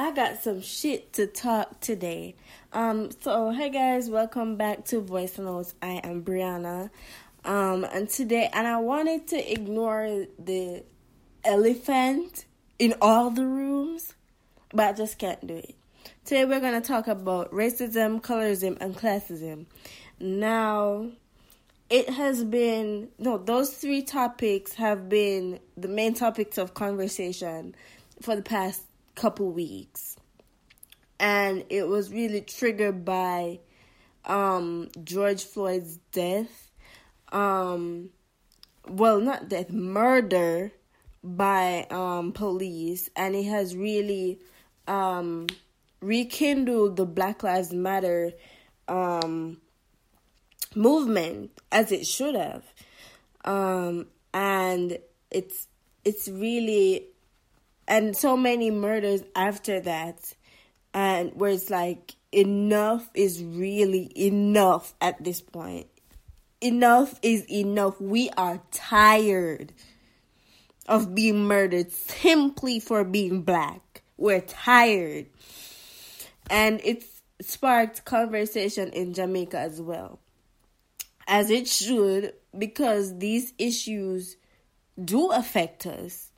I got some shit to talk today. Um, so hey guys, welcome back to Voice Notes. I am Brianna. Um, and today, and I wanted to ignore the elephant in all the rooms, but I just can't do it. Today, we're gonna talk about racism, colorism, and classism. Now, it has been no; those three topics have been the main topics of conversation for the past couple weeks. And it was really triggered by um, George Floyd's death. Um, well, not death, murder by um, police. And it has really um, rekindled the Black Lives Matter um, movement as it should have. Um, and it's it's really and so many murders after that and where it's like enough is really enough at this point. Enough is enough. We are tired of being murdered simply for being black. We're tired. And it's sparked conversation in Jamaica as well. As it should because these issues do affect us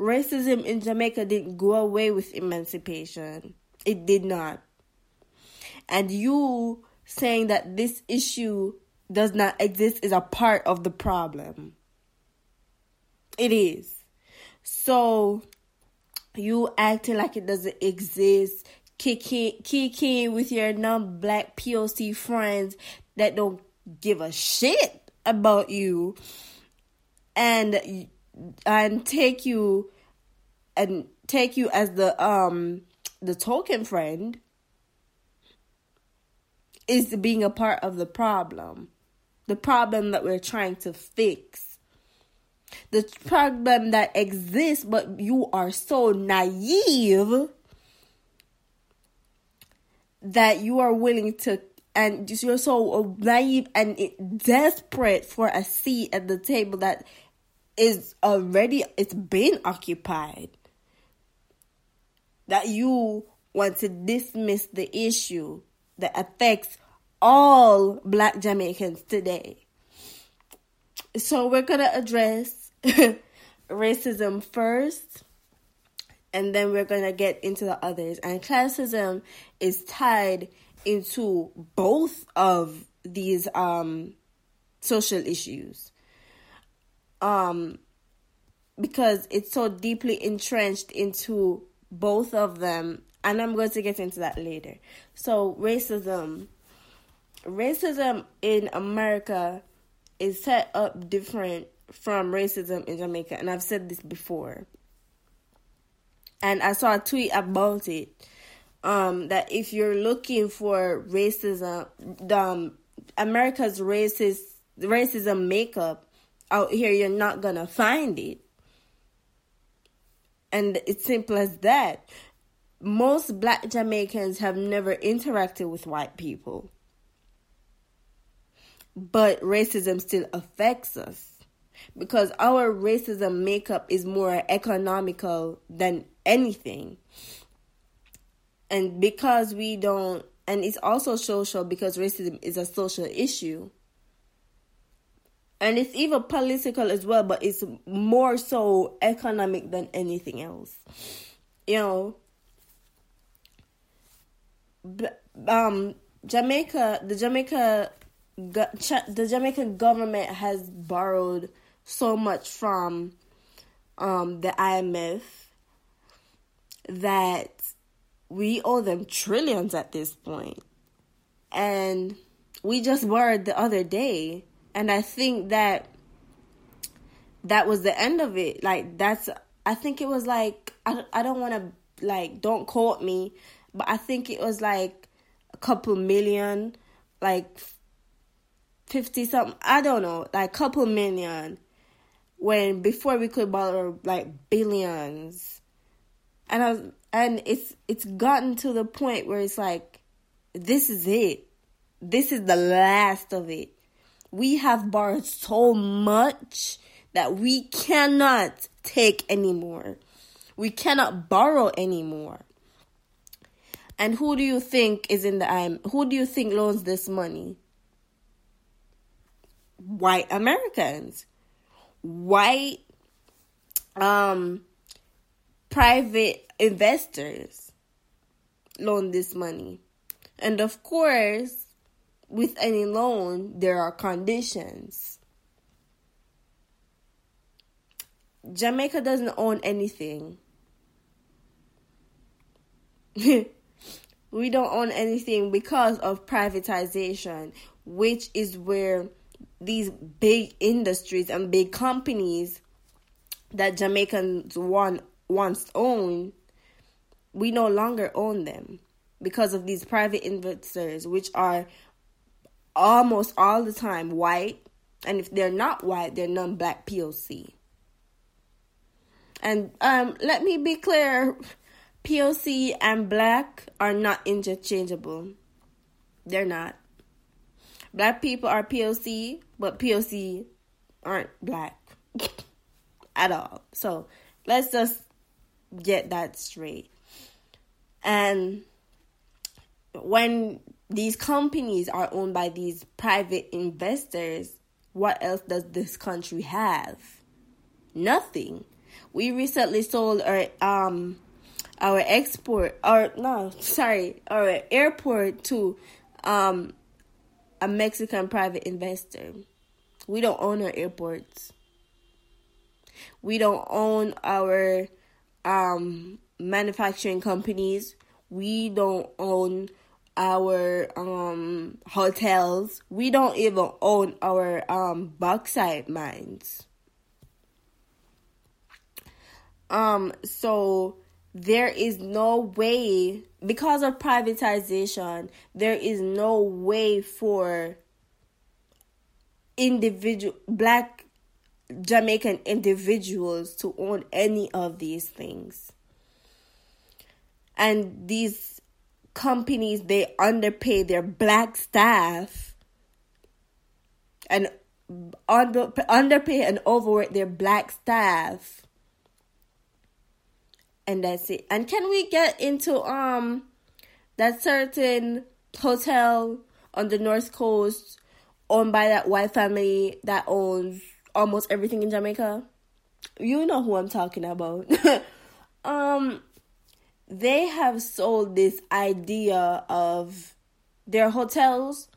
racism in Jamaica didn't go away with emancipation. It did not. And you saying that this issue does not exist is a part of the problem. It is. So you acting like it doesn't exist, kicking kicking with your non-black POC friends that don't give a shit about you and and take you and take you as the um the token friend is being a part of the problem. The problem that we're trying to fix. The problem that exists, but you are so naive that you are willing to and you're so naive and desperate for a seat at the table that is already it's been occupied that you want to dismiss the issue that affects all black Jamaicans today. So we're going to address racism first and then we're going to get into the others. And classism is tied into both of these um social issues um because it's so deeply entrenched into both of them and I'm going to get into that later. So racism racism in America is set up different from racism in Jamaica and I've said this before. And I saw a tweet about it um that if you're looking for racism um America's racist racism makeup out here, you're not gonna find it. And it's simple as that. Most black Jamaicans have never interacted with white people. But racism still affects us because our racism makeup is more economical than anything. And because we don't, and it's also social because racism is a social issue and it's even political as well but it's more so economic than anything else. You know? Um jamaica the jamaica the jamaican government has borrowed so much from um the imf that we owe them trillions at this point. And we just borrowed the other day and I think that that was the end of it. Like that's I think it was like I I don't want to like don't quote me, but I think it was like a couple million, like fifty something. I don't know, like couple million. When before we could borrow like billions, and I was, and it's it's gotten to the point where it's like, this is it, this is the last of it we have borrowed so much that we cannot take anymore. We cannot borrow anymore. And who do you think is in the IMF? Who do you think loans this money? White Americans. White um private investors loan this money. And of course, with any loan, there are conditions. Jamaica doesn't own anything. we don't own anything because of privatization, which is where these big industries and big companies that Jamaicans want once owned, we no longer own them because of these private investors, which are almost all the time white, and if they're not white, they're non-black POC. And um, let me be clear POC and black are not interchangeable. They're not. Black people are POC, but POC aren't black at all. So let's just get that straight. And when these companies are owned by these private investors, what else does this country have? Nothing. We recently sold our um our export or no, sorry, our airport to um a Mexican private investor. We don't own our airports. We don't own our um manufacturing companies. We don't own our um hotels. We don't even own our um bauxite mines. Um, so there is no way because of privatization, there is no way for individual black Jamaican individuals to own any of these things. And these companies they underpay their black staff and under, underpay and overwork their black staff and that's it. And can we get into um that certain hotel on the north coast owned by that white family that owns almost everything in Jamaica? You know who I'm talking about. um they have sold this idea of their hotels.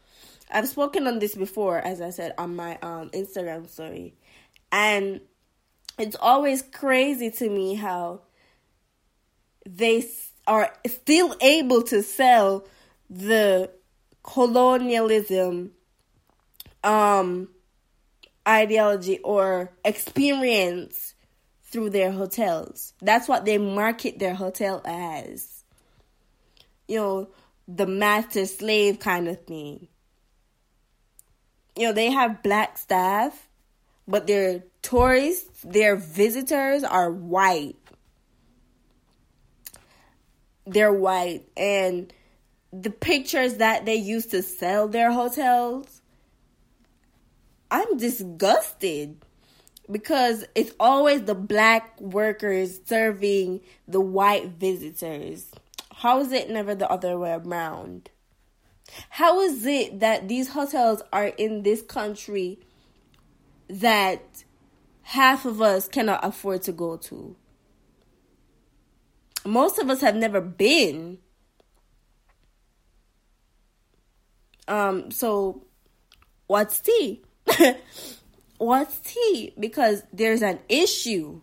I've spoken on this before, as I said on my um Instagram story. And it's always crazy to me how they are still able to sell the colonialism um ideology or experience through their hotels. That's what they market their hotel as. You know, the master slave kind of thing. You know, they have black staff, but their tourists, their visitors are white they're white and the pictures that they use to sell their hotels I'm disgusted because it's always the black workers serving the white visitors. How is it never the other way around? How is it that these hotels are in this country that half of us cannot afford to go to? most of us have never been. Um, so what's tea? what's tea? Because there's an issue.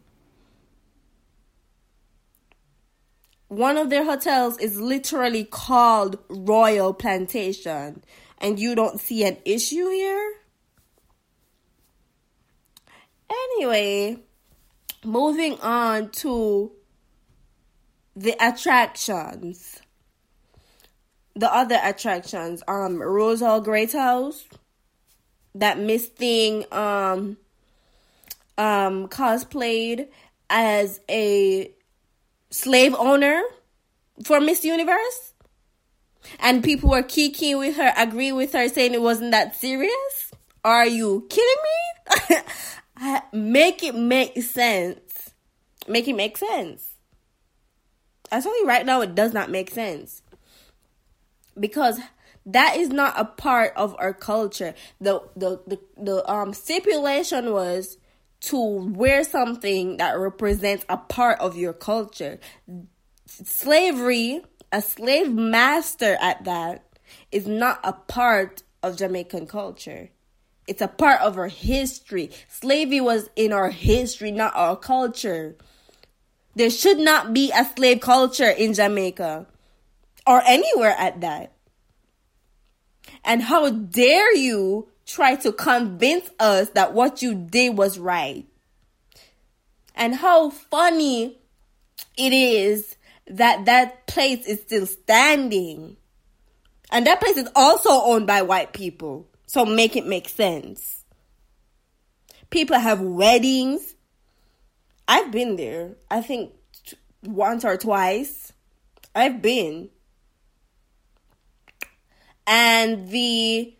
One of their hotels is literally called Royal Plantation, and you don't see an issue here? Anyway, moving on to the attractions. The other attractions, um, Rose Hall Great House, that Miss Thing um um cosplayed as a slave owner for Miss Universe. And people were kicking with her, agree with her, saying it wasn't that serious. Are you kidding me? make it make sense. Make it make sense. I tell you right now, it does not make sense. because that is not a part of our culture. The the the, the um stipulation was to wear something that represents a part of your culture. Slavery, a slave master at that, is not a part of Jamaican culture. It's a part of our history. Slavery was in our history, not our culture. There should not be a slave culture in Jamaica or anywhere at that. And how dare you try to convince us that what you did was right? And how funny it is that that place is still standing. And that place is also owned by white people. So make it make sense. People have weddings. I've been there. I think once or twice. I've been and the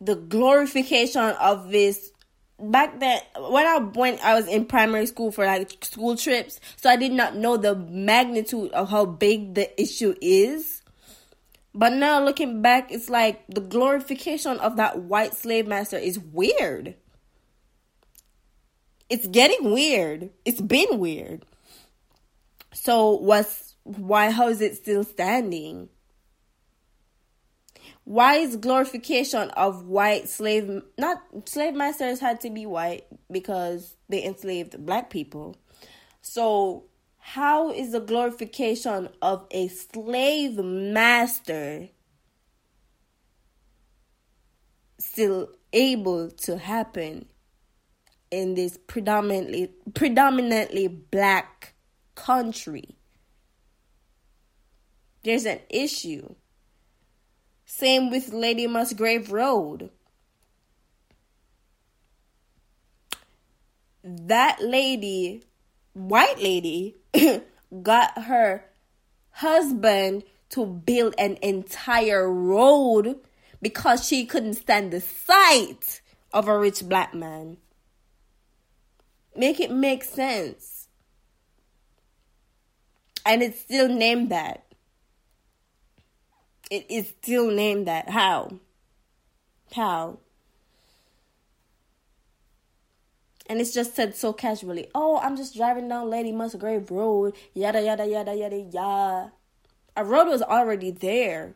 the glorification of this back then when I went I was in primary school for like school trips so I did not know the magnitude of how big the issue is. But now looking back it's like the glorification of that white slave master is weird. It's getting weird. It's been weird. So what's why how is it still standing why is glorification of white slave not slave masters had to be white because they enslaved black people. So how is the glorification of a slave master still able to happen in this predominantly predominantly black country? There's an issue same with Lady Musgrave Road. That lady, white lady, got her husband to build an entire road because she couldn't stand the sight of a rich black man. Make it make sense. And it's still named that it is still named that. How? How? And it's just said so casually. Oh, I'm just driving down Lady Musgrave Road. Yada yada yada yada yada. A road was already there.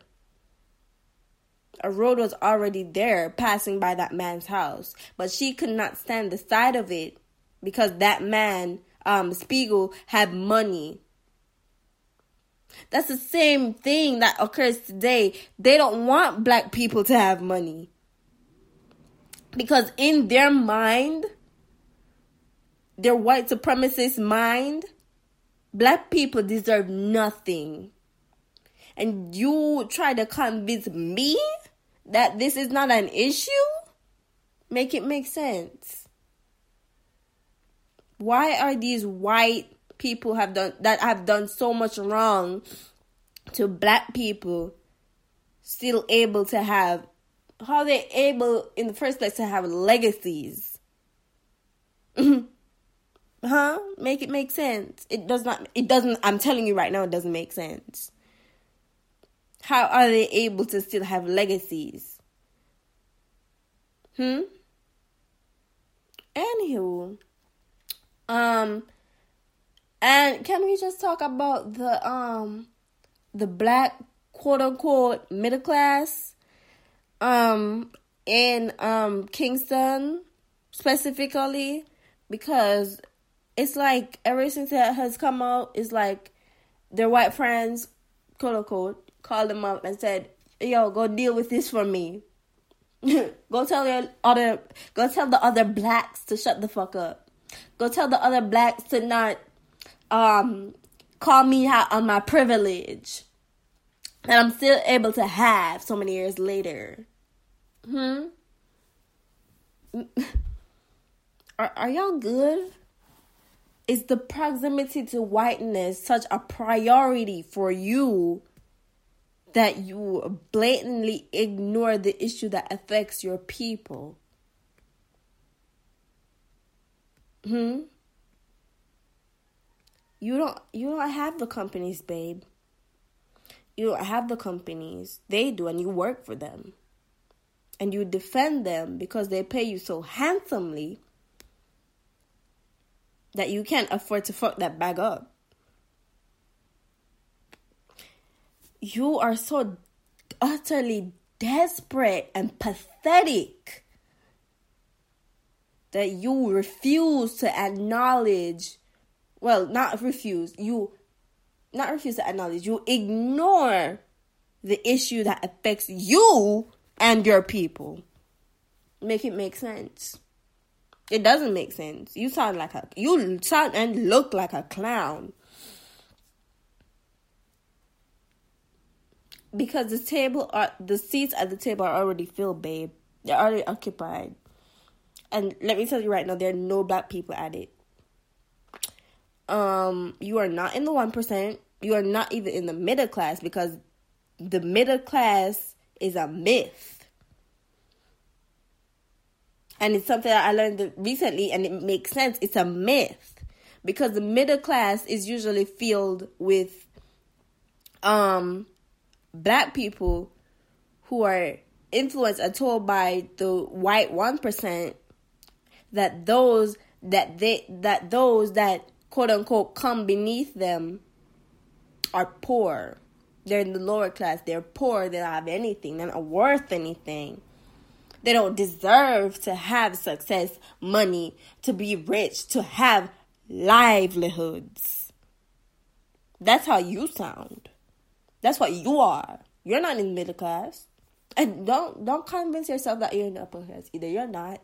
A road was already there passing by that man's house. But she could not stand the sight of it because that man, um, Stiebel, had money that's the same thing that occurs today. They don't want black people to have money. Because in their mind, their white supremacist mind, black people deserve nothing. And you try to convince me that this is not an issue? Make it make sense. Why are these white people have done that have done so much wrong to black people still able to have how they able in the first place to have legacies. Huh? Make it make sense. It does not it doesn't i'm telling you right now it doesn't make sense. How are they able to still have legacies? Hmm? Anywho um and can we just talk about the um the black quote unquote middle class um in um Kingston specifically? Because it's like ever since that has come out it's like their white friends quote unquote called them up and said yo go deal with this for me. Go tell your other go tell the other blacks to shut the fuck up. Go tell the other blacks to not um, call me out on my privilege that I'm still able to have so many years later. Hmm? Are, are y'all good? Is the proximity to whiteness such a priority for you that you blatantly ignore the issue that affects your people? Hmm? You don't you don't have the companies, babe. You don't have the companies. They do, and you work for them. And you defend them because they pay you so handsomely that you can't afford to fuck that bag up. You are so utterly desperate and pathetic that you refuse to acknowledge well not refuse. You not refuse to acknowledge. You ignore the issue that affects you and your people. Make it make sense. It doesn't make sense. You sound like a you sound and look like a clown. Because the table are the seats at the table are already filled babe. They're already occupied. And let me tell you right now, there are no black people at it. Um, you are not in the one percent. You are not even in the middle class because the middle class is a myth. And it's something I learned recently, and it makes sense. It's a myth because the middle class is usually filled with um black people who are influenced and told by the white one percent that those that they that those that quote unquote come beneath them are poor. They're in the lower class. They're poor. They don't have anything. They're not worth anything. They don't deserve to have success, money, to be rich, to have livelihoods. That's how you sound. That's what you are. You're not in the middle class. And don't don't convince yourself that you're in the upper class either. You're not.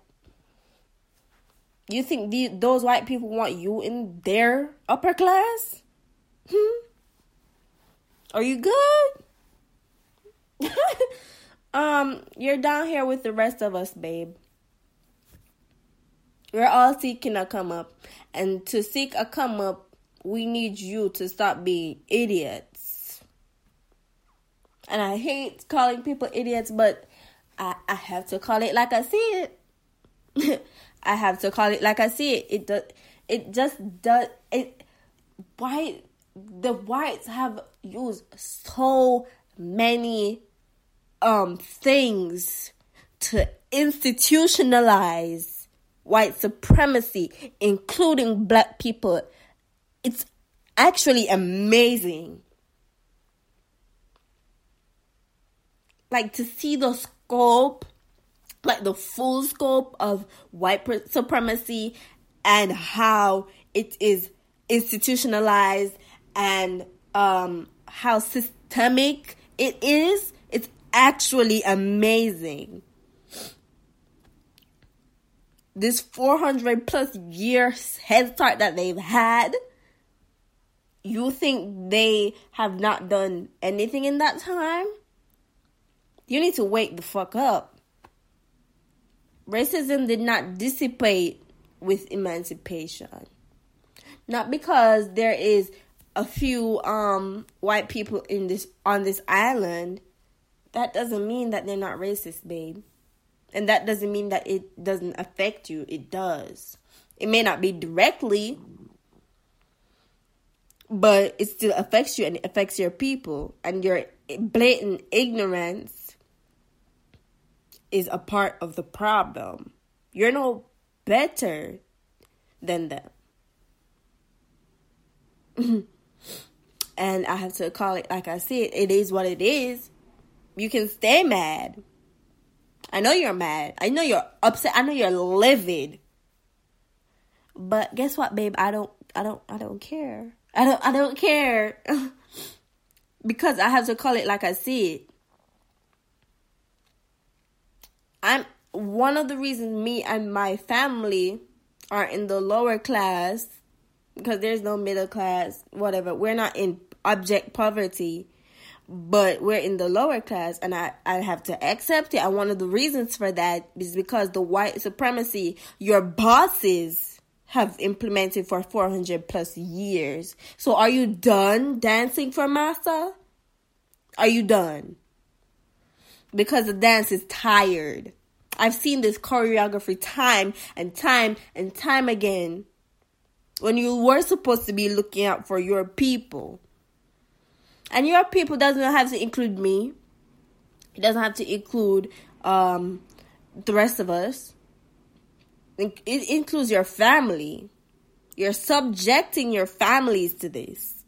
You think the, those white people want you in their upper class? Hmm? Are you good? um, you're down here with the rest of us, babe. We're all seeking a come up. And to seek a come up, we need you to stop being idiots. And I hate calling people idiots, but I, I have to call it like I see it. I have to call it like I see it. It does. It just does. It white. The whites have used so many um things to institutionalize white supremacy, including black people. It's actually amazing. Like to see the scope like the full scope of white supremacy and how it is institutionalized and um, how systemic it is. It's actually amazing. This 400 plus years head start that they've had, you think they have not done anything in that time? You need to wake the fuck up racism did not dissipate with emancipation. Not because there is a few um white people in this on this island, that doesn't mean that they're not racist, babe. And that doesn't mean that it doesn't affect you. It does. It may not be directly, but it still affects you and it affects your people and your blatant ignorance is a part of the problem. You're no better than them. and I have to call it like I said, it is what it is. You can stay mad. I know you're mad. I know you're upset. I know you're livid. But guess what, babe? I don't I don't I don't care. I don't I don't care. because I have to call it like I see it. I'm one of the reasons me and my family are in the lower class because there's no middle class, whatever. We're not in object poverty, but we're in the lower class, and I, I have to accept it. And one of the reasons for that is because the white supremacy your bosses have implemented for 400 plus years. So are you done dancing for massa? Are you done? Because the dance is tired. I've seen this choreography time and time and time again. When you were supposed to be looking out for your people. And your people doesn't have to include me. It doesn't have to include um, the rest of us. It includes your family. You're subjecting your families to this.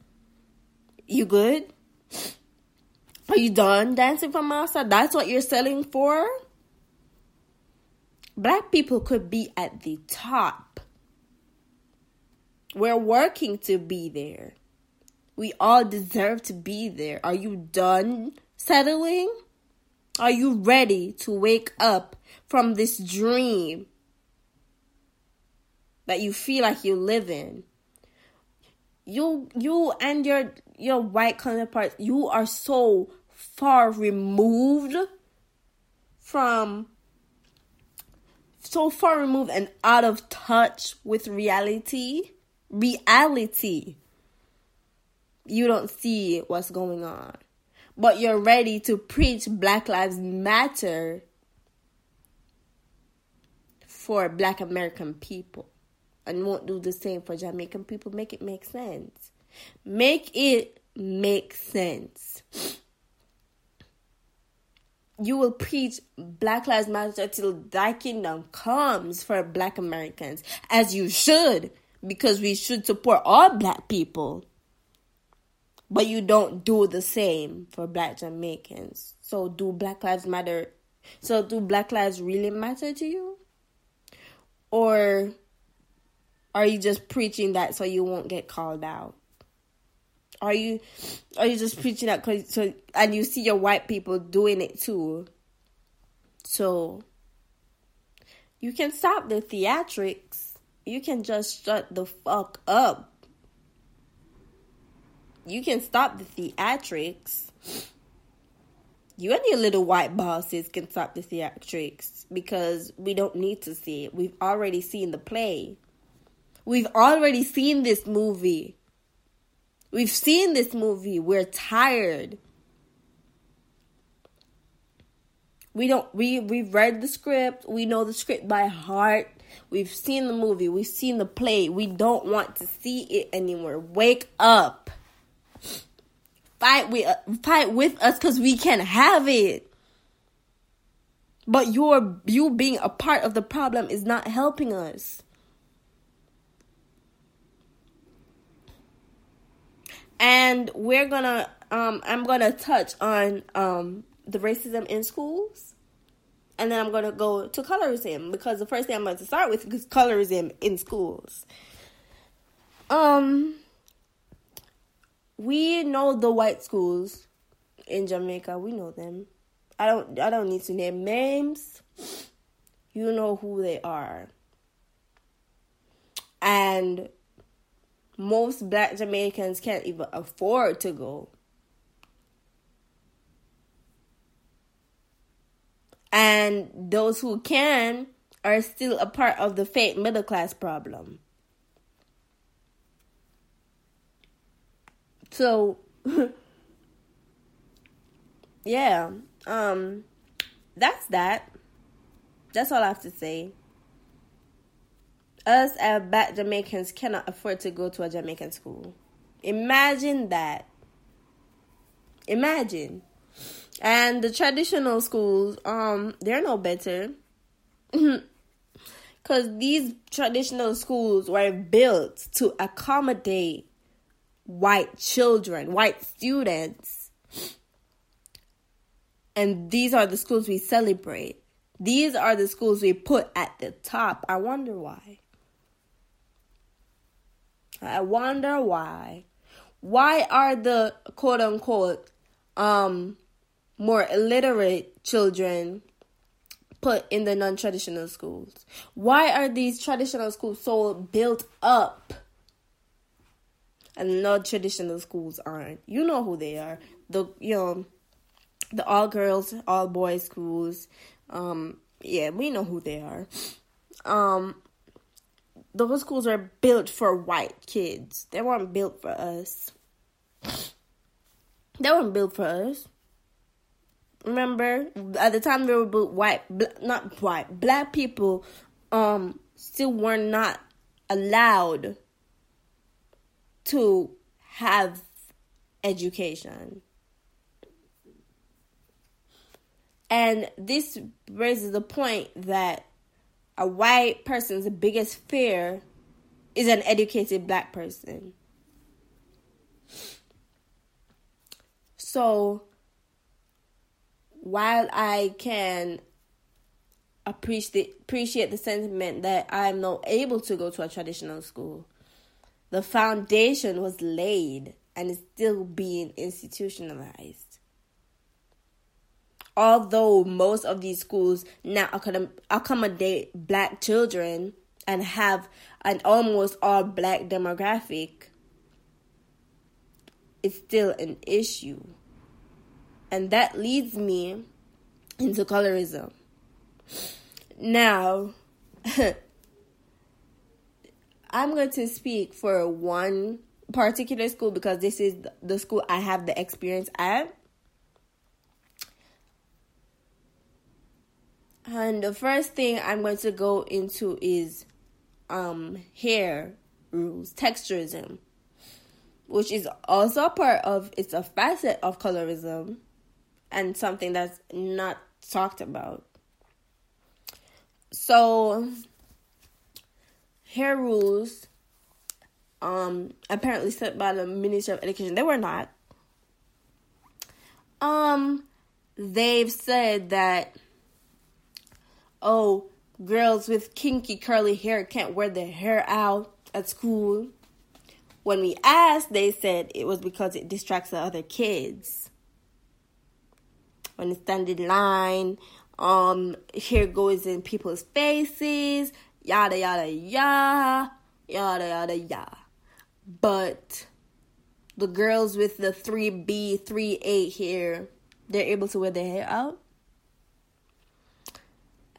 You good? Are you done dancing from outside? That's what you're selling for? Black people could be at the top. We're working to be there. We all deserve to be there. Are you done settling? Are you ready to wake up from this dream that you feel like you live in? You you and your your white counterparts, you are so far removed from so far removed and out of touch with reality. Reality you don't see what's going on. But you're ready to preach Black Lives Matter for Black American people and won't do the same for Jamaican people. Make it make sense. Make it make sense. You will preach Black Lives Matter till thy kingdom comes for Black Americans, as you should, because we should support all Black people but you don't do the same for black Jamaicans. So do Black Lives Matter? So do Black Lives really matter to you? Or are you just preaching that so you won't get called out? Are you are you just preaching that cause so and you see your white people doing it too? So you can stop the theatrics. You can just shut the fuck up you can stop the theatrics. You and your little white bosses can stop the theatrics because we don't need to see it. We've already seen the play. We've already seen this movie. We've seen this movie. We're tired. We don't we we've read the script. We know the script by heart. We've seen the movie. We've seen the play. We don't want to see it anymore. Wake up fight with fight with us because we can have it. But your you being a part of the problem is not helping us. And we're gonna um I'm gonna touch on um the racism in schools. And then I'm gonna go to colorism because the first thing I'm going to start with is colorism in schools. Um we know the white schools in Jamaica. We know them. I don't I don't need to name names. You know who they are. And most black Jamaicans can't even afford to go. And those who can are still a part of the fake middle class problem. So yeah, um that's that. That's all I have to say. Us as black Jamaicans cannot afford to go to a Jamaican school. Imagine that. Imagine. And the traditional schools, um, they're no better. Cause these traditional schools were built to accommodate white children, white students. And these are the schools we celebrate. These are the schools we put at the top. I wonder why. I wonder why. Why are the quote unquote um more illiterate children put in the non-traditional schools? Why are these traditional schools so built up? and no traditional schools aren't. You know who they are. The you know the all girls, all boys schools. Um yeah, we know who they are. Um those schools are built for white kids. They weren't built for us. They weren't built for us. Remember, at the time they were built, white, not white, black people, um, still were not allowed to have education. And this raises the point that a white person's biggest fear is an educated black person. So, while I can appreciate appreciate the sentiment that I'm not able to go to a traditional school, the foundation was laid and is still being institutionalized. Although most of these schools now accommodate black children and have an almost all black demographic, it's still an issue. And that leads me into colorism. Now, I'm going to speak for one particular school because this is the school I have the experience at. And the first thing I'm going to go into is um hair rules, texturism, which is also a part of it's a facet of colorism and something that's not talked about. So hair rules um apparently set by the Ministry of Education. They were not. Um they've said that oh girls with kinky curly hair can't wear their hair out at school. When we asked, they said it was because it distracts the other kids. When it's stand in line, um, hair goes in people's faces, yada yada yada, yada yada yada. But the girls with the 3B, 3A hair, they're able to wear their hair out.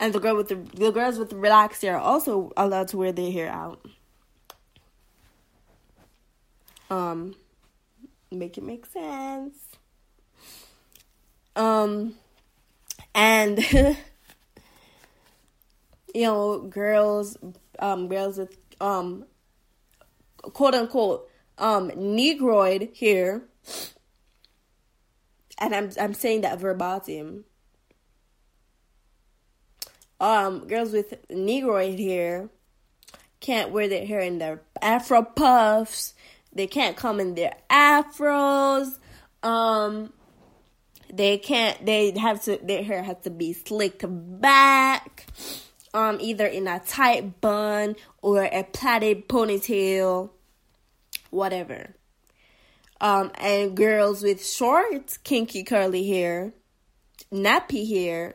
And the girl with the the girls with the relaxed hair are also allowed to wear their hair out. Um make it make sense. Um and you know, girls um girls with um quote unquote um negroid here and I'm I'm saying that verbatim. Um, girls with negroid hair can't wear their hair in their afro puffs. They can't come in their afros. Um, they can't. They have to. Their hair has to be slicked back. Um, either in a tight bun or a plaited ponytail whatever. Um, and girls with short, kinky, curly hair, nappy hair,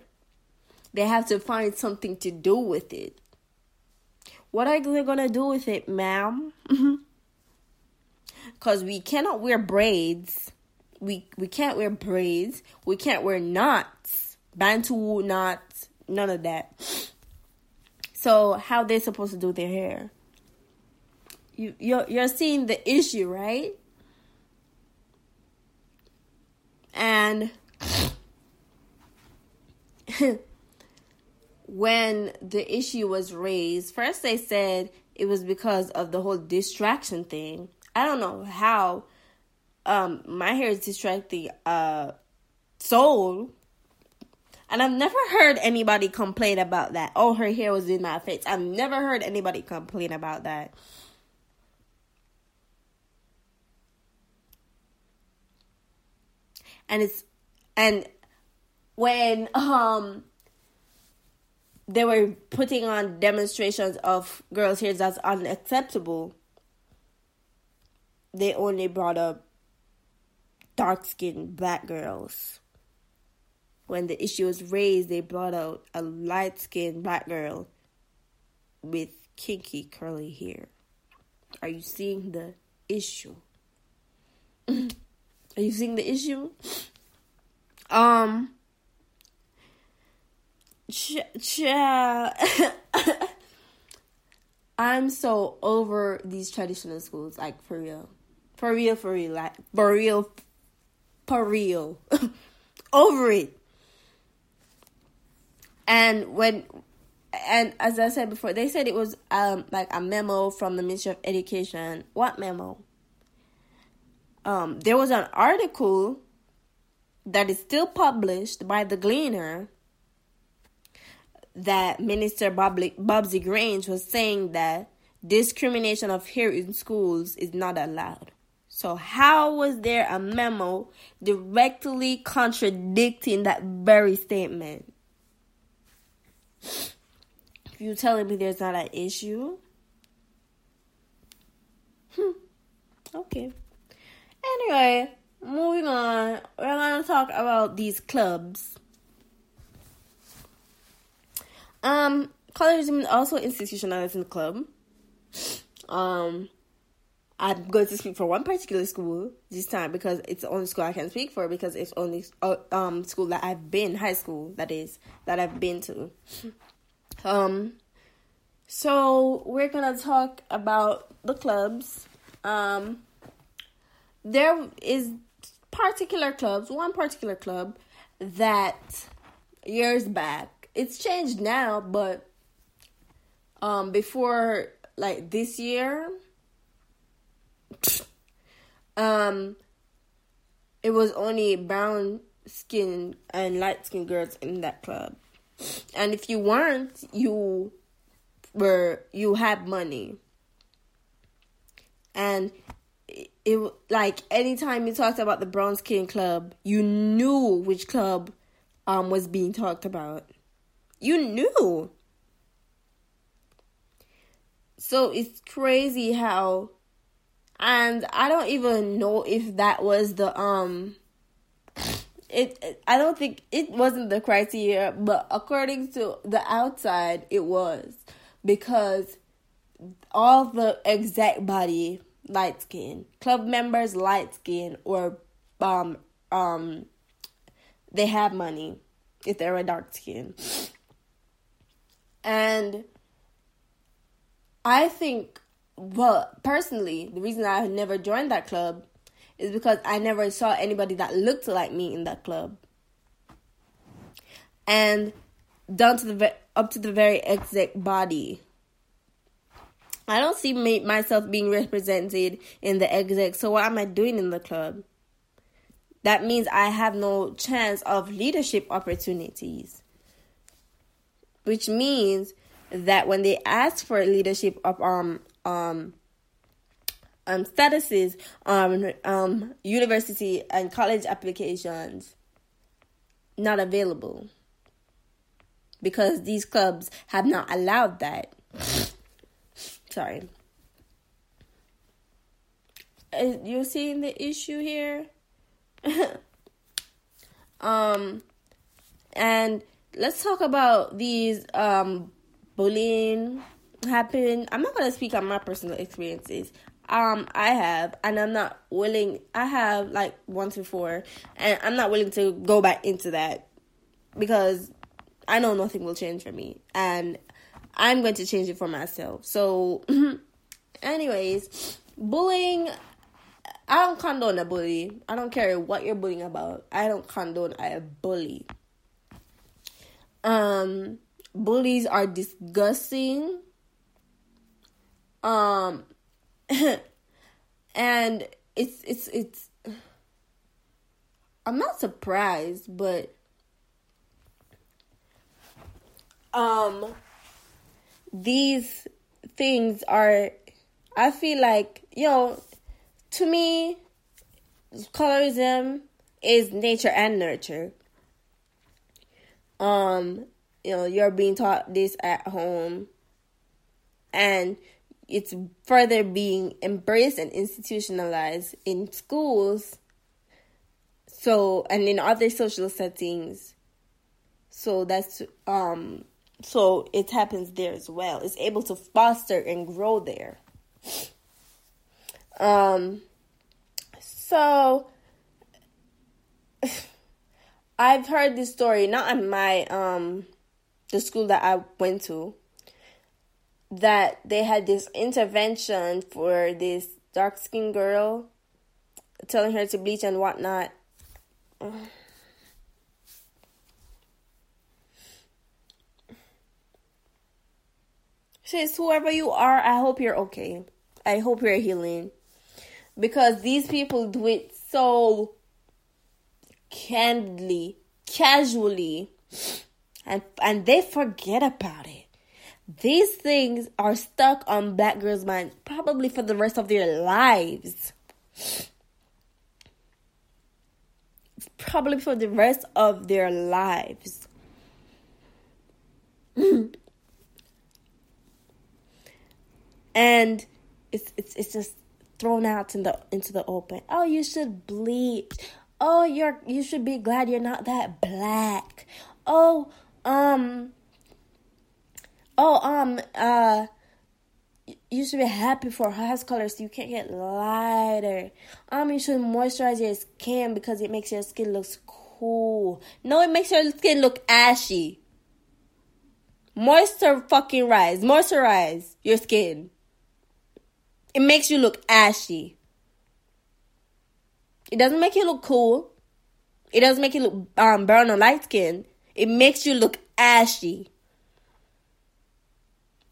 they have to find something to do with it. What are they gonna do with it, ma'am? Cause we cannot wear braids. We we can't wear braids. We can't wear knots, bantu knots, none of that. So how they supposed to do their hair? you you're, you're seeing the issue, right? And when the issue was raised, first they said it was because of the whole distraction thing. I don't know how um my hair is distracting uh soul. And I've never heard anybody complain about that. Oh, her hair was in my face. I've never heard anybody complain about that. and it's and when um they were putting on demonstrations of girls' hair that's unacceptable, they only brought up dark skinned black girls. When the issue was raised, they brought out a light skinned black girl with kinky curly hair. Are you seeing the issue? Are you seeing the issue? Um. Ch- I'm so over these traditional schools, like for real, for real, for real, like for real, for real, over it. And when, and as I said before, they said it was um like a memo from the Ministry of Education. What memo? um, there was an article that is still published by the Gleaner that Minister Babsy Grange was saying that discrimination of hair in schools is not allowed. So, how was there a memo directly contradicting that very statement? If you telling me there's not an issue, hmm, okay. Anyway, moving on, we're gonna talk about these clubs. Um, colorism is also institutionalized in the club. Um, I'm going to speak for one particular school this time because it's the only school I can speak for because it's only uh, um school that I've been high school that is that I've been to. Um, so we're gonna talk about the clubs. Um, there is particular clubs, one particular club that years back, it's changed now, but um, before like this year um it was only brown skin and light skinned girls in that club. And if you weren't, you were you had money. And it, it like anytime you talked about the brown skin club, you knew which club um was being talked about. You knew. So it's crazy how and I don't even know if that was the um it, it, I don't think it wasn't the criteria, but according to the outside it was because all the exact body light skin, club members light skin or um um they have money if they're a dark skin. And I think well, personally, the reason I never joined that club is because I never saw anybody that looked like me in that club. And down to the up to the very exact body. I don't see me, myself being represented in the exec. So what am I doing in the club? That means I have no chance of leadership opportunities. Which means that when they ask for leadership of um um, um, statuses on um, university and college applications not available because these clubs have not allowed that. Sorry. Uh, you seeing the issue here? um, and let's talk about these um bullying happened. I'm not gonna speak on my personal experiences. Um, I have, and I'm not willing. I have like once before, and I'm not willing to go back into that because I know nothing will change for me, and I'm going to change it for myself. So, anyways, bullying. I don't condone a bully. I don't care what you're bullying about. I don't condone a bully. Um, bullies are disgusting um, and it's it's it's. I'm not surprised, but um, these things are. I feel like yo, know, to me, colorism is nature and nurture. Um, you know, you're being taught this at home, and it's further being embraced and institutionalized in schools. So and in other social settings. So that's um so it happens there as well. It's able to foster and grow there. Um so i've heard this story not at my um the school that i went to that they had this intervention for this dark skinned girl, telling her to bleach and whatnot. Sis, whoever you are, I hope you're okay. I hope you're healing. because these people do it so candidly, casually, and and they forget about it. These things are stuck on black girls' minds probably for the rest of their lives. Probably for the rest of their lives. and it's it's it's just thrown out in the into the open. Oh, you should bleach. Oh, you're you should be glad you're not that black. Oh, um oh um uh you should be happy for hair color so you can't get lighter. Um, you should moisturize your skin because it makes your skin look cool. No, it makes your skin look ashy. Moisture fucking rise. Moisturize your skin. It makes you look ashy. It doesn't make you look cool. It doesn't make you look um, brown or light skin. It makes you look ashy.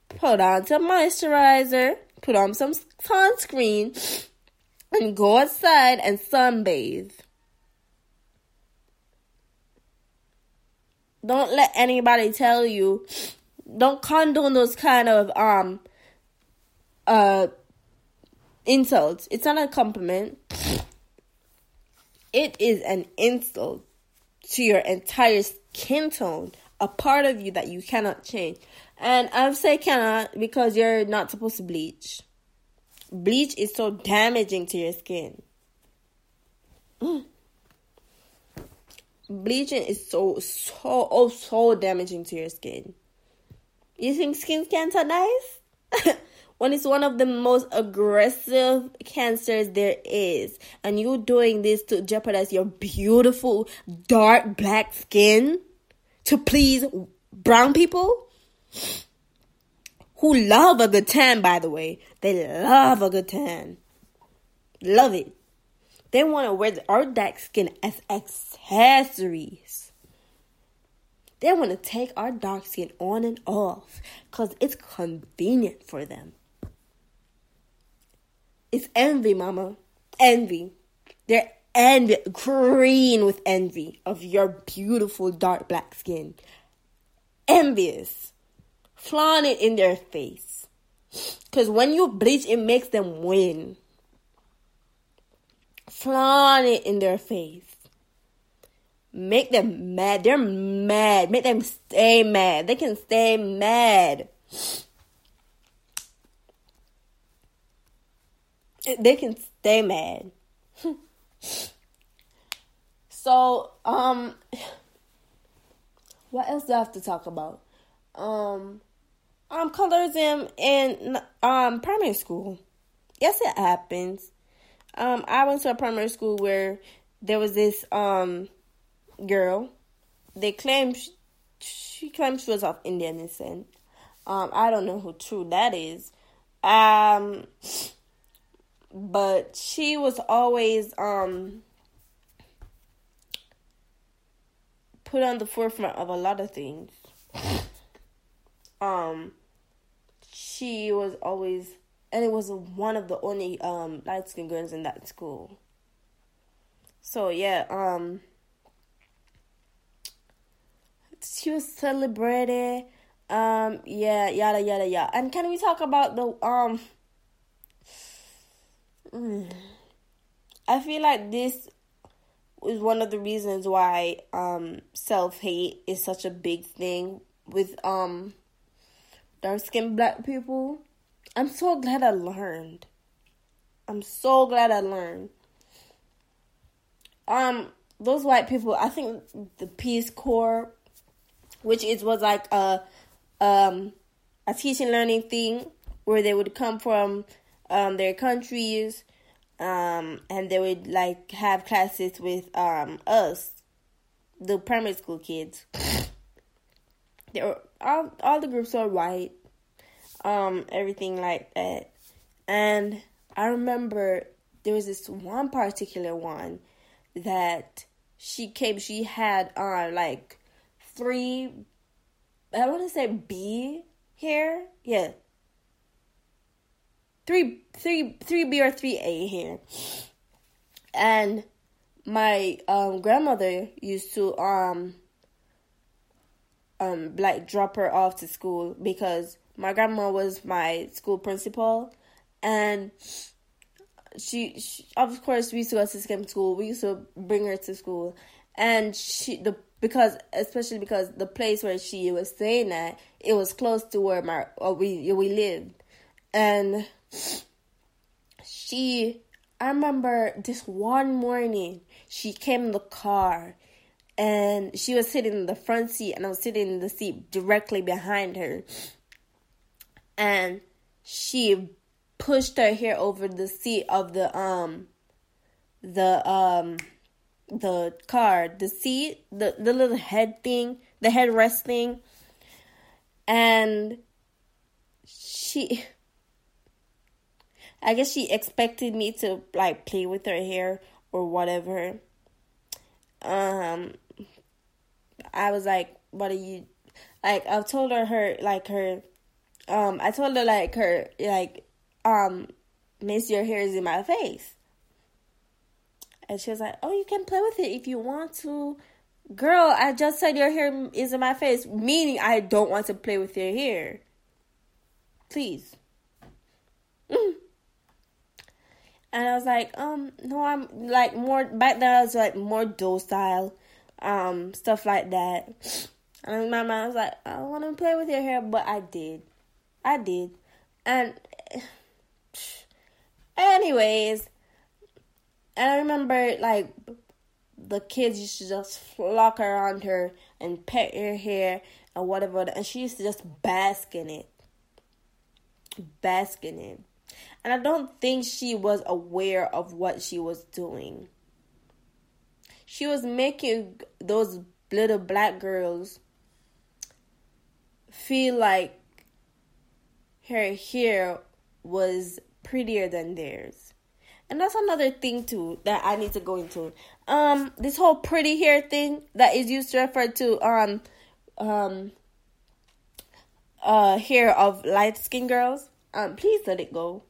Put on some moisturizer, put on some sunscreen, and go outside and sunbathe. Don't let anybody tell you. Don't condone those kind of um uh insults. It's not a compliment. It is an insult to your entire skin tone, a part of you that you cannot change. And I say cannot because you're not supposed to bleach. Bleach is so damaging to your skin. Bleaching is so so oh so damaging to your skin. You think skin cancer nice? when it's one of the most aggressive cancers there is, and you doing this to jeopardize your beautiful dark black skin to please brown people who love a good tan, by the way. They love a good tan. Love it. They want to wear our dark skin as accessories. They want to take our dark skin on and off because it's convenient for them. It's envy, mama. Envy. They're envy, green with envy of your beautiful dark black skin. Envious. Flaunt it in their face. Because when you bleach, it makes them win. Flaunt it in their face. Make them mad. They're mad. Make them stay mad. They can stay mad. They can stay mad. so, um, what else do I have to talk about? Um, um, colorism in um primary school. Yes, it happens. Um, I went to a primary school where there was this um girl. They claimed she, she claimed she was of Indian descent. Um, I don't know who true that is. Um, but she was always um put on the forefront of a lot of things. Um she was always and it was one of the only um light skinned girls in that school. So yeah, um she was celebrated. Um yeah, yada yada yada. And can we talk about the um I feel like this is one of the reasons why um, self hate is such a big thing with um, dark skinned black people. I'm so glad I learned. I'm so glad I learned. Um, those white people, I think the Peace Corps, which is was like a um a teaching learning thing where they would come from um, their countries, um, and they would like have classes with um, us, the primary school kids. They were all all the groups are white, um, everything like that, and I remember there was this one particular one that she came. She had on uh, like three. I want to say B hair. Yeah, three three three B or three A here, and my um, grandmother used to um um like drop her off to school because my grandma was my school principal. And she, she of course we used to go to the same school. We used to bring her to school. And she the because especially because the place where she was staying at it was close to where my we we lived. And she I remember this one morning she came in the car and she was sitting in the front seat and I was sitting in the seat directly behind her. And she pushed her hair over the seat of the um the um the car the seat the the little head thing the headrest thing. And she I guess she expected me to like play with her hair or whatever. Um, I was like, "What are you?" Like I've told her her like her, um, I told her like her like, um, Miss, your hair is in my face, and she was like, "Oh, you can play with it if you want to." Girl, I just said your hair is in my face, meaning I don't want to play with your hair. Please. And I was like, um, no, I'm like more back then. I was like more docile, um, stuff like that. And my mom was like, I want to play with your hair, but I did, I did, and anyways, and I remember like the kids used to just flock around her and pet her hair and whatever, and she used to just bask in it, bask in it. And I don't think she was aware of what she was doing. She was making those little black girls feel like her hair was prettier than theirs. And that's another thing too that I need to go into. Um this whole pretty hair thing that is used to refer to um um uh hair of light skinned girls. Um please let it go.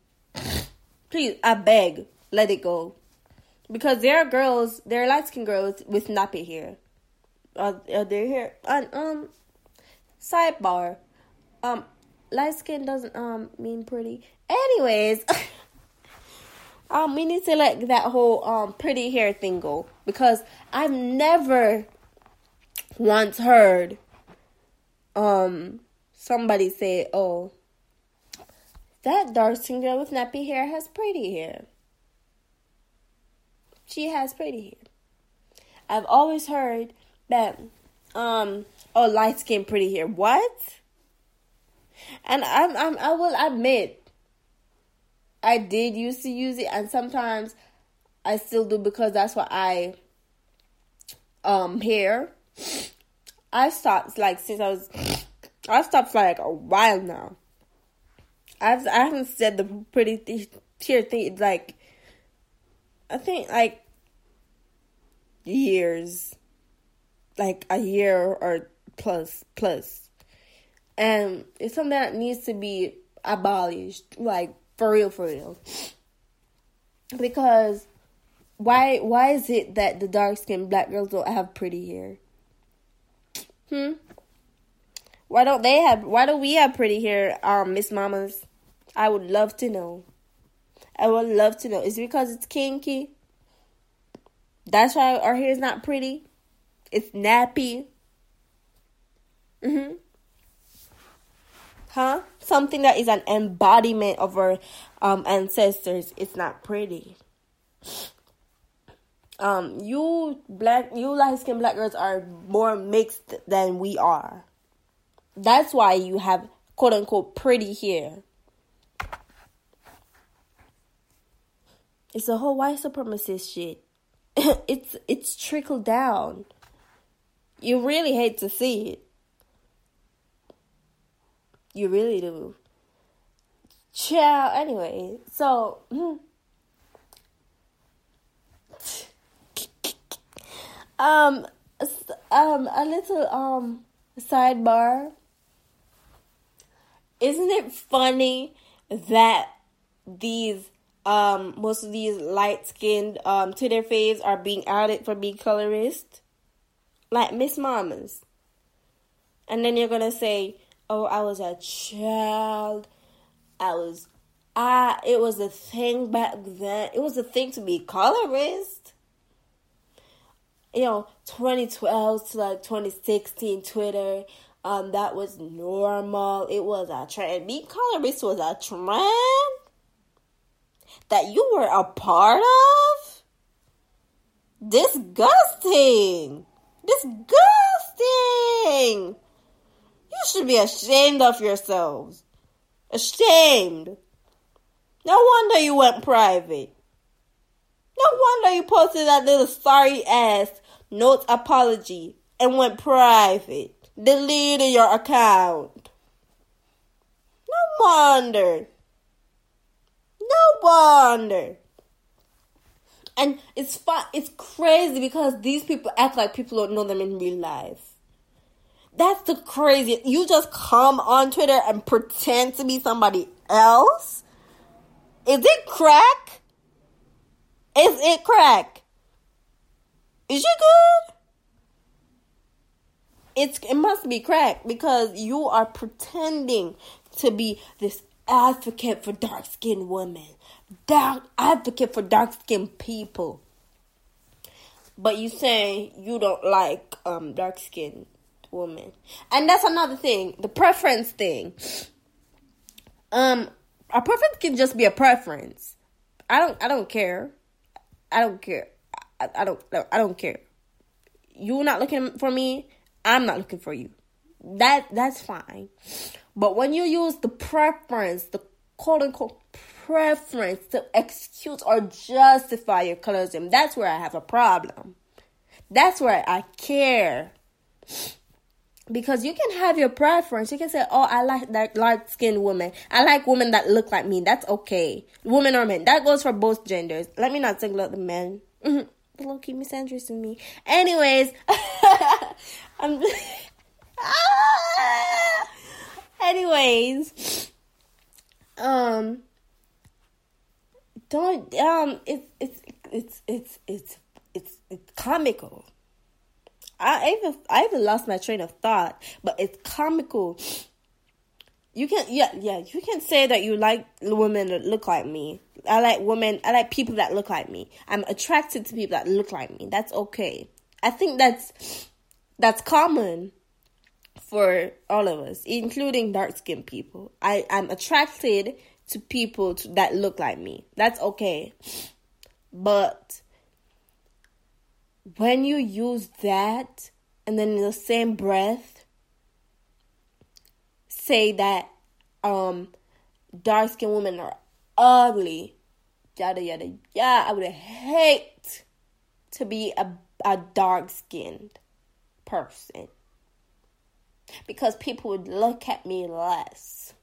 Please, I beg, let it go. Because there are girls, there are light skinned girls with nappy hair. Uh, uh their hair, and, um, sidebar, um, light skin doesn't, um, mean pretty. Anyways, um, we need to let that whole, um, pretty hair thing go. Because I've never once heard, um, somebody say, oh, that dark skinned girl with nappy hair has pretty hair. She has pretty hair. I've always heard that, um, oh, light skin, pretty hair. What? And I'm, I'm, I will admit, I did used to use it, and sometimes I still do because that's what I, um, hair. I stopped like since I was, I stopped for like a while now. I've I haven't said the pretty th- tear thing like I think like years, like a year or plus plus, and it's something that needs to be abolished, like for real, for real. Because why why is it that the dark skinned black girls don't have pretty hair? Hmm. Why don't they have? Why do we have pretty hair, um, Miss Mamas? I would love to know. I would love to know. Is it because it's kinky? That's why our hair is not pretty. It's nappy. Mhm. Huh? Something that is an embodiment of our um, ancestors. It's not pretty. Um, you black, you light skinned black girls are more mixed than we are. That's why you have quote unquote pretty hair. It's a whole white supremacist shit. it's it's trickled down. You really hate to see it. You really do. Ciao. Anyway, so um um a little um sidebar. Isn't it funny that these um most of these light skinned um Twitter faves are being outed for being colorist. Like Miss Mamas. And then you're gonna say, Oh, I was a child. I was I it was a thing back then. It was a thing to be colorist. You know, 2012 to like 2016 Twitter, um, that was normal. It was a trend. Being colorist was a trend that you were a part of? Disgusting! Disgusting! You should be ashamed of yourselves. Ashamed. No wonder you went private. No wonder you posted that little sorry ass note apology and went private. Deleted your account. No wonder. Wonder. And it's fun. It's crazy because these people act like people don't know them in real life. That's the crazy. You just come on Twitter and pretend to be somebody else. Is it crack? Is it crack? Is it good? It's it must be crack because you are pretending to be this advocate for dark skinned women, dark advocate for dark skinned people. But you say you don't like um dark skinned women. And that's another thing, the preference thing. Um a preference can just be a preference. I don't I don't care. I don't care. I, I don't I don't care. You're not looking for me, I'm not looking for you. That that's fine. But when you use the preference, the quote unquote preference to excuse or justify your colorism, that's where I have a problem. That's where I care. Because you can have your preference. You can say, Oh, I like that light skinned woman. I like women that look like me. That's okay. Women or men. That goes for both genders. Let me not single out the men. Mm-hmm. Low key misandrous to me. Anyways, I'm. ah! Anyways, um, don't um, it's it's it's it's it's it's it's comical. I even I even lost my train of thought, but it's comical. You can yeah yeah you can say that you like women that look like me. I like women. I like people that look like me. I'm attracted to people that look like me. That's okay. I think that's that's common for all of us, including dark skinned people. I, I'm attracted to people to, that look like me. That's okay. But when you use that and then in the same breath say that um dark skinned women are ugly, yada yada yada, I would hate to be a, a dark skinned person because people would look at me less.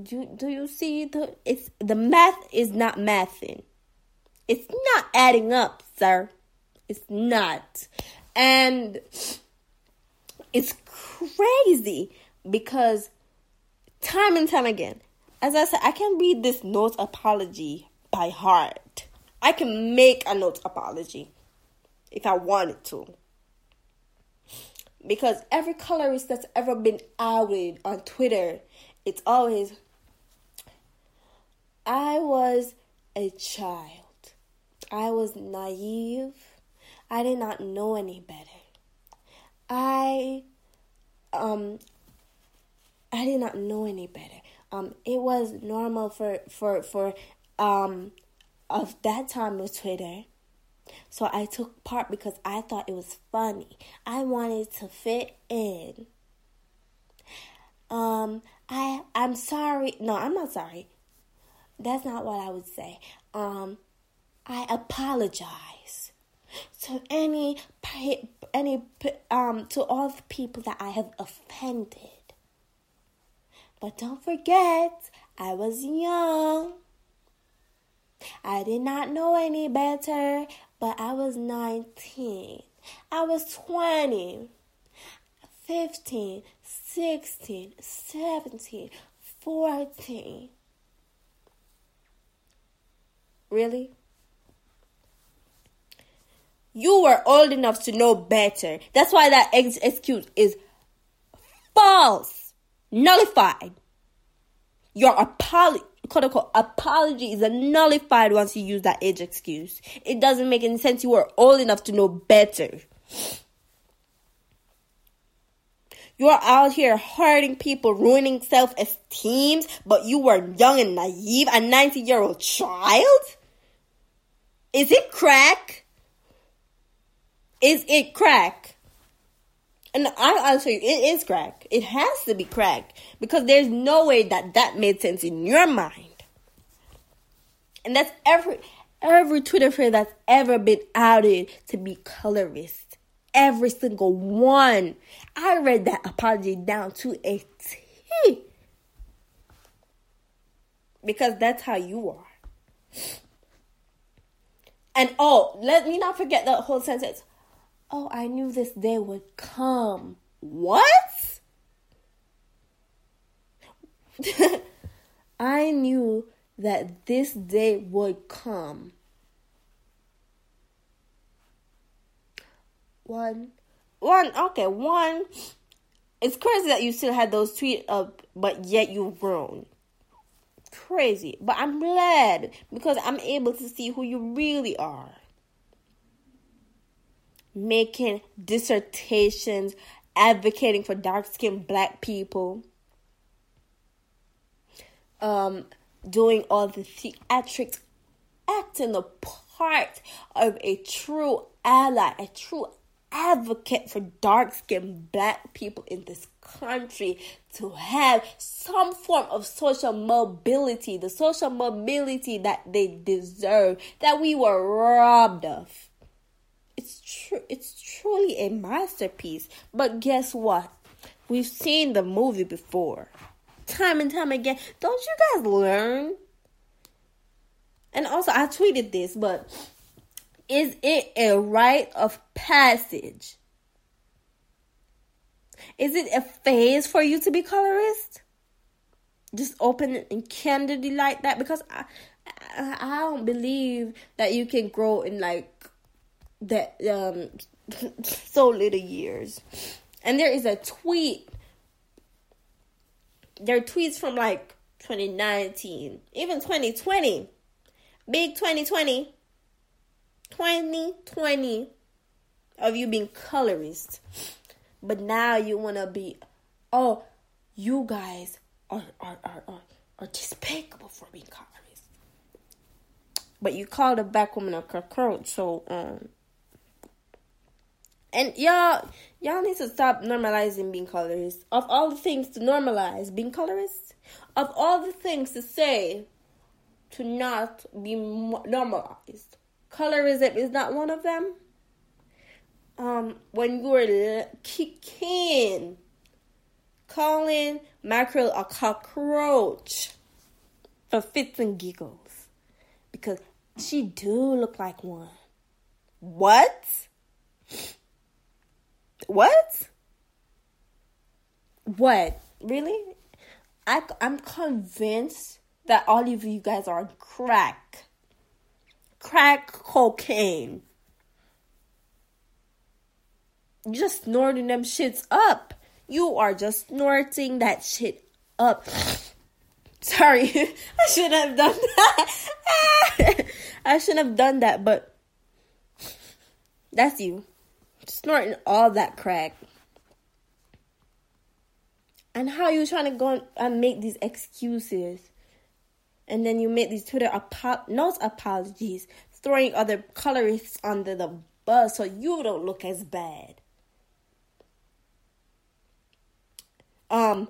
Do do you see the it's the math is not mathing. It's not adding up, sir. It's not. And it's crazy because time and time again, as I said, I can read this note apology by heart. I can make a note apology if I wanted to because every colorist that's ever been outed on Twitter, it's always I was a child. I was naive. I did not know any better. I um I did not know any better. Um it was normal for for for um of that time with Twitter so I took part because I thought it was funny. I wanted to fit in. Um, I I'm sorry. No, I'm not sorry. That's not what I would say. Um, I apologize to any any um to all the people that I have offended. But don't forget, I was young. I did not know any better but I was 19. I was 20, 15, 16, 17, 14. Really? You were old enough to know better. That's why that ex- excuse is false, nullified. Your apology, quote unquote, apology is nullified once you use that age excuse. It doesn't make any sense. You were old enough to know better. You're out here hurting people, ruining self esteem, but you were young and naive, a 90 year old child? Is it crack? Is it crack? And I, will tell you, it is crack. It has to be crack because there's no way that that made sense in your mind. And that's every every Twitter friend that's ever been outed to be colorist. Every single one. I read that apology down to a T. Because that's how you are. And oh, let me not forget the whole sentence. Oh, I knew this day would come. What? I knew that this day would come. One, one, okay, one. It's crazy that you still had those tweets up, but yet you've grown. Crazy. But I'm glad because I'm able to see who you really are making dissertations advocating for dark skinned black people, um, doing all the theatrics, acting the part of a true ally, a true advocate for dark skinned black people in this country to have some form of social mobility, the social mobility that they deserve, that we were robbed of true it's truly a masterpiece. But guess what? We've seen the movie before. Time and time again. Don't you guys learn? And also i tweeted this but is it a rite of passage? Is it a phase for you to be colorist? Just open it and candidly like that? Because I, I i don't believe that you can grow in like that um so little years. And there is a tweet. There are tweets from like 2019, even 2020. Big 2020. 2020 of you being colorist. But now you want to be, oh, you guys are, are, are, are, are despicable for being colorist. But you called a black woman a cockroach, so, um, and y'all, y'all need to stop normalizing being colorist. Of all the things to normalize being colorist, of all the things to say to not be normalized, colorism is not one of them. Um, when you were kicking, calling mackerel a cockroach for fits and giggles because she do look like one. What? What? What? Really? I, I'm convinced that all of you guys are crack. Crack cocaine. You're just snorting them shits up. You are just snorting that shit up. Sorry, I shouldn't have done that. I shouldn't have done that, but that's you snorting all that crack. And how you trying to go and make these excuses? And then you make these Twitter apo- not apologies, throwing other colorists under the bus so you don't look as bad. Um,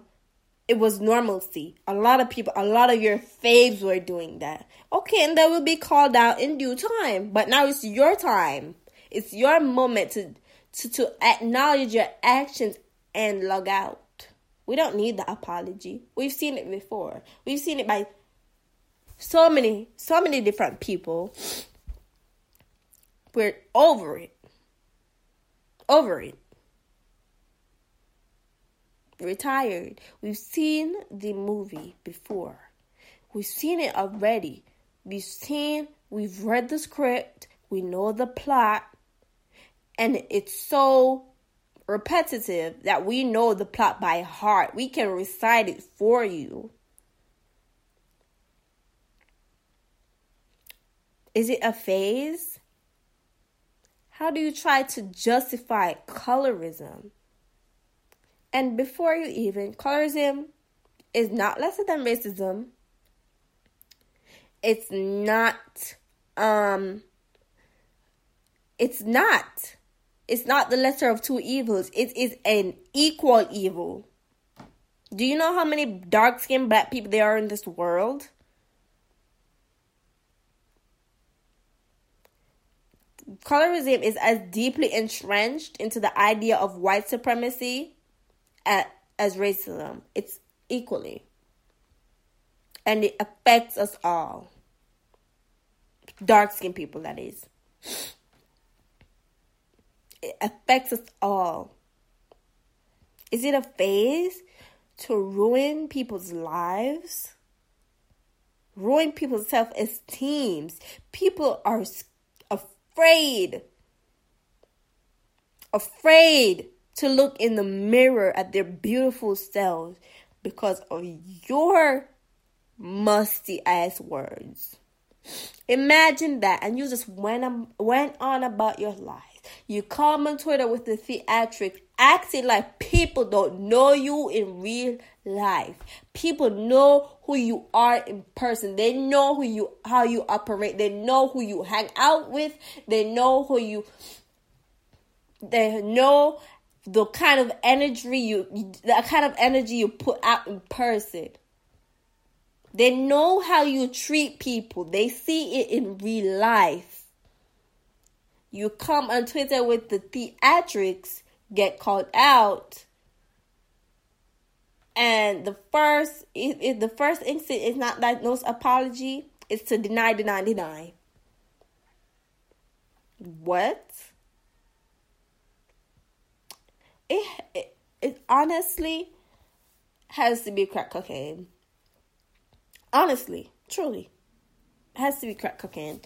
it was normalcy. A lot of people, a lot of your faves were doing that. Okay, and that will be called out in due time. But now it's your time. It's your moment to to, to acknowledge your actions and log out. We don't need the apology. We've seen it before. We've seen it by so many, so many different people. We're over it. Over it. Retired. We've seen the movie before. We've seen it already. We've seen we've read the script, we know the plot, and it's so repetitive that we know the plot by heart. We can recite it for you. Is it a phase? How do you try to justify colorism? And before you even, colorism is not lesser than racism. It's not um it's not it's not the lesser of two evils. It is an equal evil. Do you know how many dark skinned black people there are in this world? Colorism is as deeply entrenched into the idea of white supremacy as, racism. It's equally. And it affects us all. Dark skinned people, that is. It affects us all. Is it a phase to ruin people's lives? Ruin people's self esteem. People are afraid. Afraid to look in the mirror at their beautiful selves because of your musty ass words. Imagine that, and you just went, went on about your life. You come on Twitter with the theatrics, acting like people don't know you in real life. People know who you are in person. They know who you how you operate. They know who you hang out with. They know who you they know the kind of energy you the kind of energy you put out in person. They know how you treat people. They see it in real life. You come on Twitter with the theatrics, get called out. And the first if, if the first instinct is not that no apology, it's to deny, deny, deny. What? It, it, it honestly has to be crack cocaine. Honestly, truly. Has to be crack cocaine.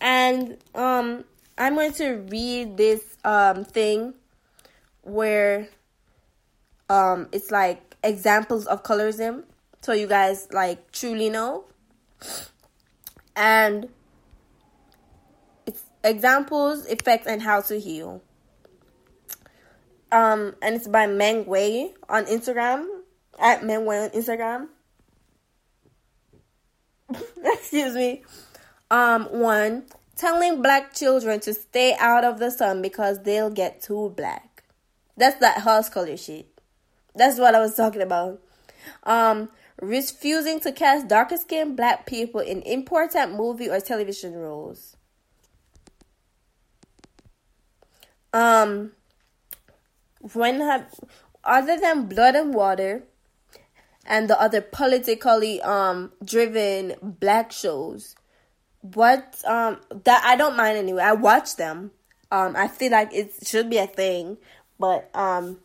And um I'm going to read this um thing where um it's like examples of colorism so you guys like truly know. And it's examples effects and how to heal. Um and it's by meng wei on instagram at meng wei on instagram. Excuse me. Um one telling black children to stay out of the sun because they'll get too black. That's that horse color shit. That's what I was talking about. Um, refusing to cast darker skinned black people in important movie or television roles. Um, when have other than Blood and Water and the other politically um driven black shows, what um that I don't mind anyway. I watch them. Um I feel like it should be a thing, but um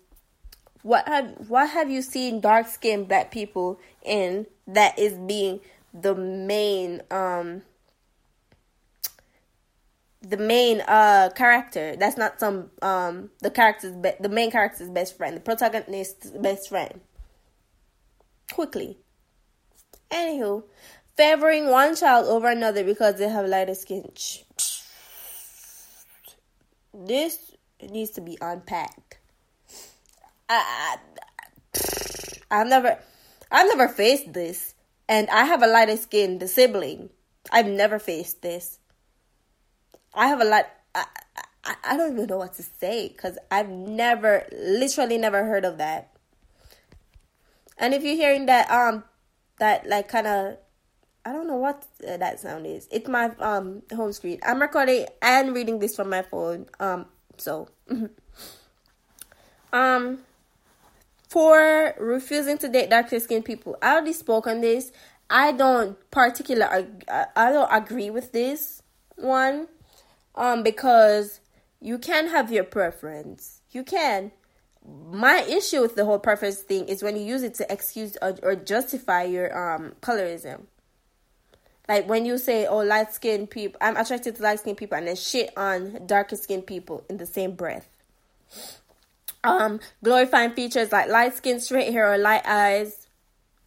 what have what have you seen dark skinned black people in that is being the main um the main uh character that's not some um the character's be- the main character's best friend the protagonist's best friend quickly anywho favoring one child over another because they have lighter skin. This needs to be unpacked. I, I, have never, I've never faced this, and I have a lighter skinned sibling. I've never faced this. I have a lot. I, I, I don't even know what to say because I've never, literally, never heard of that. And if you're hearing that, um, that like kind of I don't know what uh, that sound is. It's my um home screen. I'm recording and reading this from my phone. Um, so um, for refusing to date darker skinned people, I already spoke on this. I don't particular. I, I don't agree with this one, um, because you can have your preference. You can. My issue with the whole preference thing is when you use it to excuse or, or justify your um colorism like when you say, "Oh, light skinned people," I'm attracted to light skinned people, and then shit on darker skinned people in the same breath. Um, glorifying features like light skin, straight hair, or light eyes.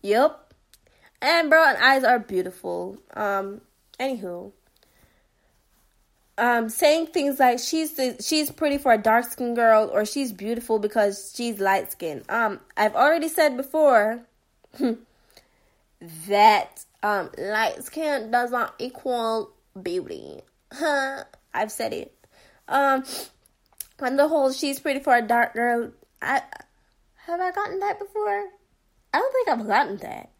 Yep. And brown eyes are beautiful. Um, anywho. Um, saying things like she's the, she's pretty for a dark skinned girl or she's beautiful because she's light skinned. Um, I've already said before that um light skin does not equal beauty. Huh? I've said it. Um, on the whole, she's pretty for a dark girl. I have I gotten that before? I don't think I've gotten that.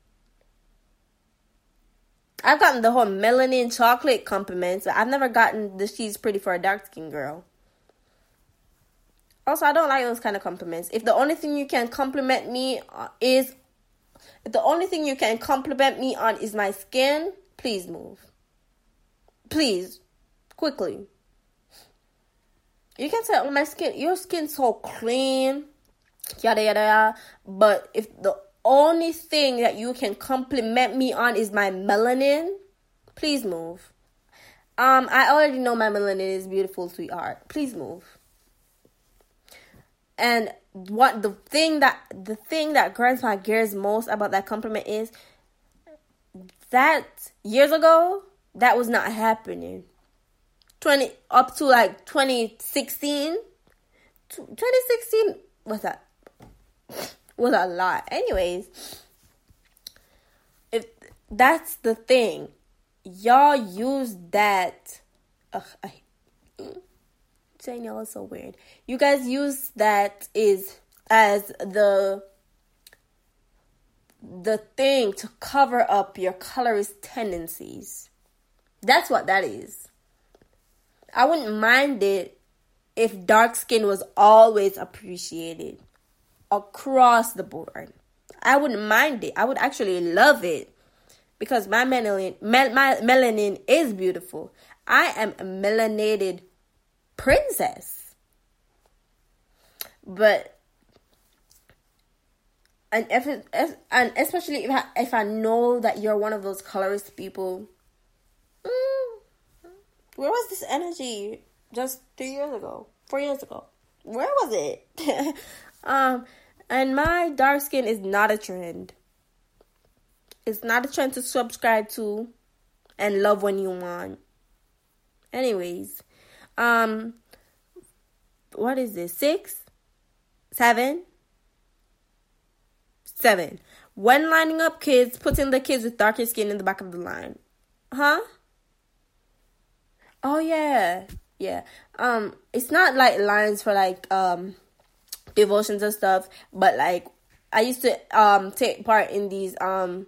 I've gotten the whole melanin chocolate compliments. I've never gotten the she's pretty for a dark skinned girl. Also, I don't like those kind of compliments. If the only thing you can compliment me is, the only thing you can compliment me on is my skin, please move. Please, quickly. You can say, "Oh, my skin, your skin's so clean," yada yada yada. But if the only thing that you can compliment me on is my melanin, please move. Um, I already know my melanin is beautiful, sweetheart. Please move. And what the thing that the thing that my gears most about that compliment is that years ago that was not happening. 20 up to like 2016 2016 was that was a lot. Anyways if that's the thing. Y'all use that ugh, I, mm. Saying y'all is so weird you guys use that is as the the thing to cover up your colorist tendencies that's what that is I wouldn't mind it if dark skin was always appreciated across the board. I wouldn't mind it. I would actually love it because my melanin, mel- my melanin is beautiful. I am a melanated princess. But and if, if and especially if I, if I know that you're one of those colorist people, mm, where was this energy just three years ago, four years ago? Where was it? um, and my dark skin is not a trend. It's not a trend to subscribe to and love when you want. Anyways, um, what is this? Six, seven, seven. When lining up kids, putting the kids with darker skin in the back of the line. Huh? Oh yeah. Yeah. Um it's not like lines for like um devotions and stuff, but like I used to um take part in these um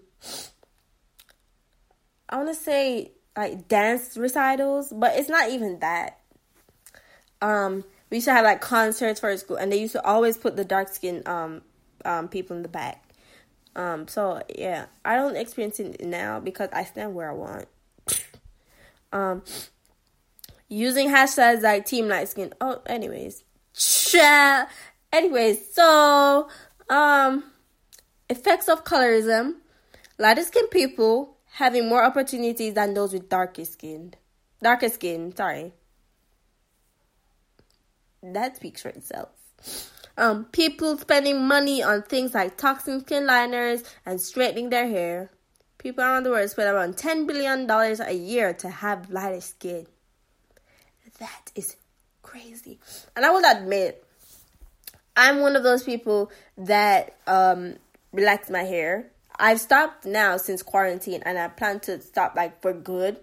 I want to say like dance recitals, but it's not even that. Um we used to have like concerts for school and they used to always put the dark skin um um people in the back. Um so yeah, I don't experience it now because I stand where I want. um using hashtags like team light skin. Oh, anyways. Anyways, so um effects of colorism. Lighter skinned people having more opportunities than those with darker skin. Darker skin, sorry. That speaks for itself. Um, people spending money on things like toxin skin liners and straightening their hair. People around the world spend around $10 billion a year to have lighter skin. That is crazy. And I will admit, I'm one of those people that um relax my hair. I've stopped now since quarantine and I plan to stop like for good.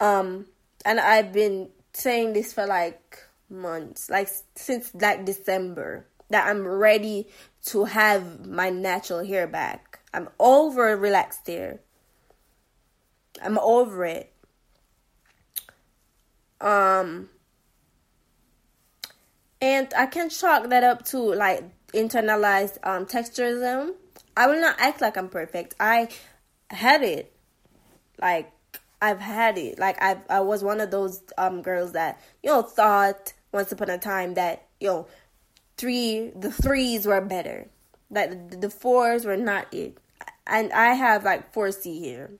Um and I've been saying this for like months, like since like December that I'm ready to have my natural hair back. I'm over relaxed hair. I'm over it. Um and I can chalk that up to like internalized um texturism. I will not act like I'm perfect. I had it. Like I've had it. Like I I was one of those um girls that, you know, thought once upon a time that, know, three the threes were better. That the, the fours were not it. And I have like 4C here.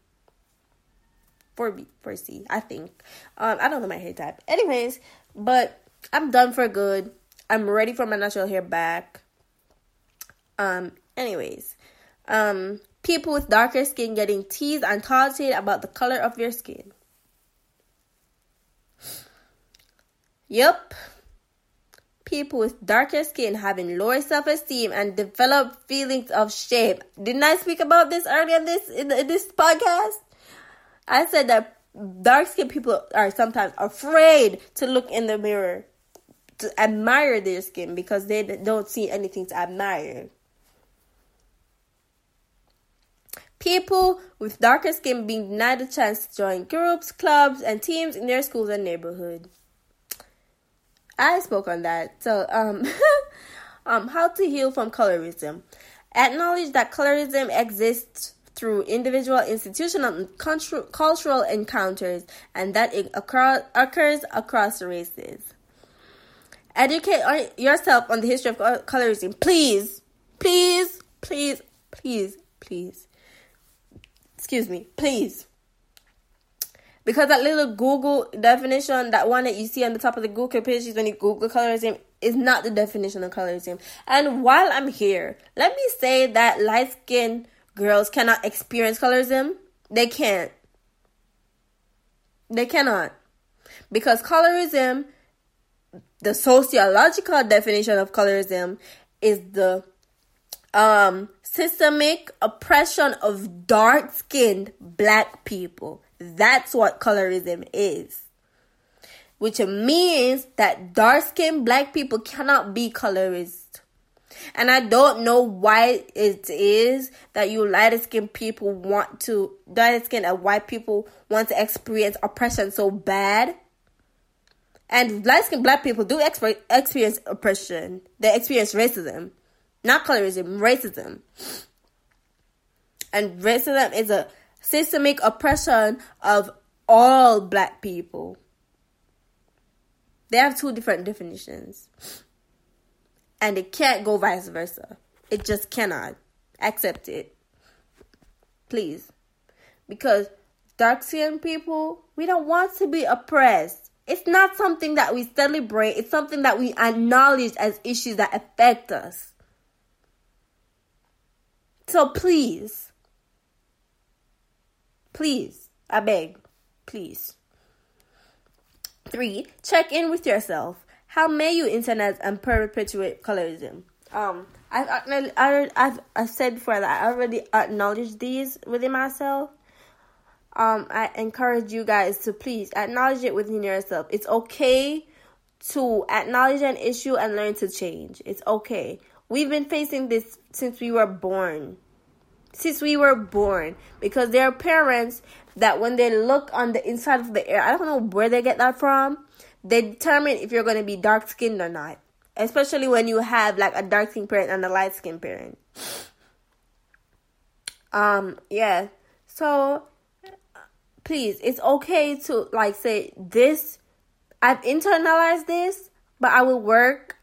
4B, 4C, I think. Um, I don't know my hair type. Anyways, but I'm done for good. I'm ready for my natural hair back. Um, anyways, um, people with darker skin getting teased and taunted about the color of your skin. Yep. People with darker skin having lower self-esteem and develop feelings of shame. Didn't I speak about this earlier in this in, in this podcast? I said that dark skinned people are sometimes afraid to look in the mirror to admire their skin because they don't see anything to admire. People with darker skin being denied the chance to join groups, clubs, and teams in their schools and neighborhood. I spoke on that. So, um, um, how to heal from colorism. Acknowledge that colorism exists through individual, institutional, and cultural encounters, and that it occurs across races. Educate yourself on the history of colorism. Please, please, please, please, please. Excuse me, please. Because that little Google definition, that one that you see on the top of the Google pages when you Google colorism, is not the definition of colorism. And while I'm here, let me say that light skinned girls cannot experience colorism. They can't. They cannot. Because colorism, the sociological definition of colorism, is the um, systemic oppression of dark skinned black people. That's what colorism is. Which means that dark skinned black people cannot be colorist. And I don't know why it is that you lighter skinned people want to, lighter skinned and white people want to experience oppression so bad. And light skinned black people do experience oppression. They experience racism not colorism, racism. And racism is a systemic oppression of all black people. They have two different definitions. And it can't go vice versa. It just cannot. Accept it. Please. Because dark skinned people, we don't want to be oppressed. It's not something that we celebrate, it's something that we acknowledge as issues that affect us. So please, please, I beg, please. Three, check in with yourself. How may you internet and perpetuate colorism? Um, I've I, I've I've said before that I already acknowledge these within myself. Um, I encourage you guys to please acknowledge it within yourself. It's okay to acknowledge an issue and learn to change. It's okay. We've been facing this since we were born. Since we were born. Because there are parents that when they look on the inside of the air, I don't know where they get that from, they determine if you're going to be dark skinned or not. Especially when you have like a dark skinned parent and a light skinned parent. Um, yeah. So please, it's okay to like say this I've internalized this, but I will work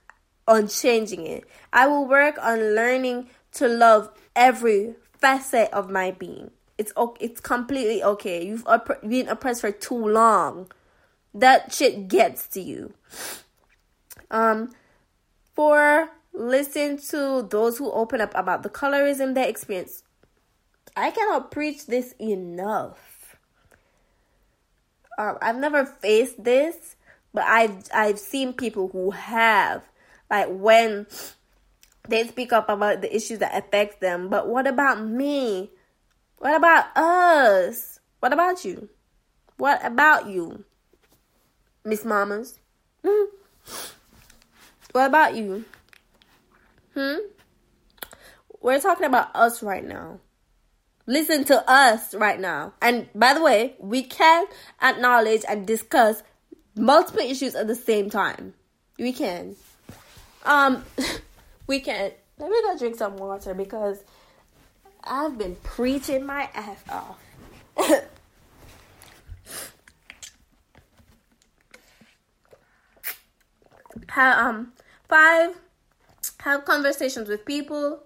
on changing it. I will work on learning to love every facet of my being. It's it's completely okay. You've been oppressed for too long. That shit gets to you. Um, for listen to those who open up about the colorism they experience. I cannot preach this enough. Um, I've never faced this, but I've I've seen people who have like when they speak up about the issues that affect them. But what about me? What about us? What about you? What about you? Miss Mamas? Hmm? What about you? Hmm? We're talking about us right now. Listen to us right now. And by the way, we can acknowledge and discuss multiple issues at the same time. We can. Um, we can. Let me go drink some water because I've been preaching my ass off. have um five have conversations with people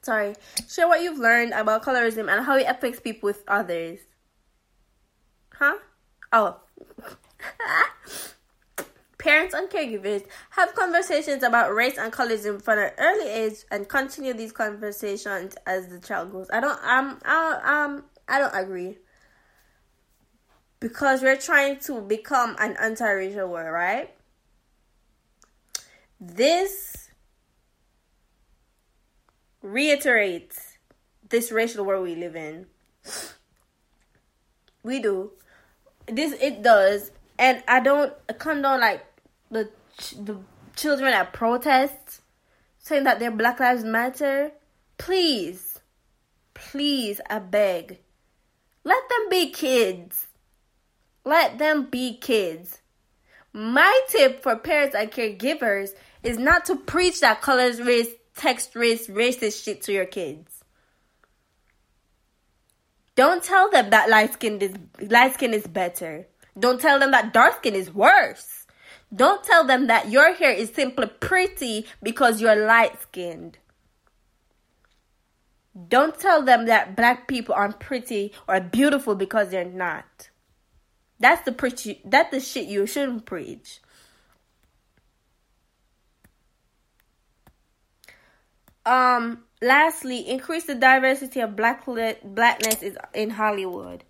sorry, share what you've learned about colorism and how it affects people with others. Huh? Oh. Parents and caregivers have conversations about race and colorism from an early age and continue these conversations as the child grows. I don't um I um I don't agree. Because we're trying to become an anti-racial world, right? This reiterates this racial world we live in. We do. This it does, and I don't condone like the the children at protests saying that their Black Lives Matter. Please, please, I beg, let them be kids. Let them be kids. My tip for parents and caregivers is not to preach that colors, race, text, race, racist shit to your kids. Don't tell them that light skin is light skin is better. Don't tell them that dark skin is worse. Don't tell them that your hair is simply pretty because you're light skinned. Don't tell them that black people aren't pretty or beautiful because they're not. That's the preach that's the shit you shouldn't preach. Um lastly, increase the diversity of black blackness is in Hollywood.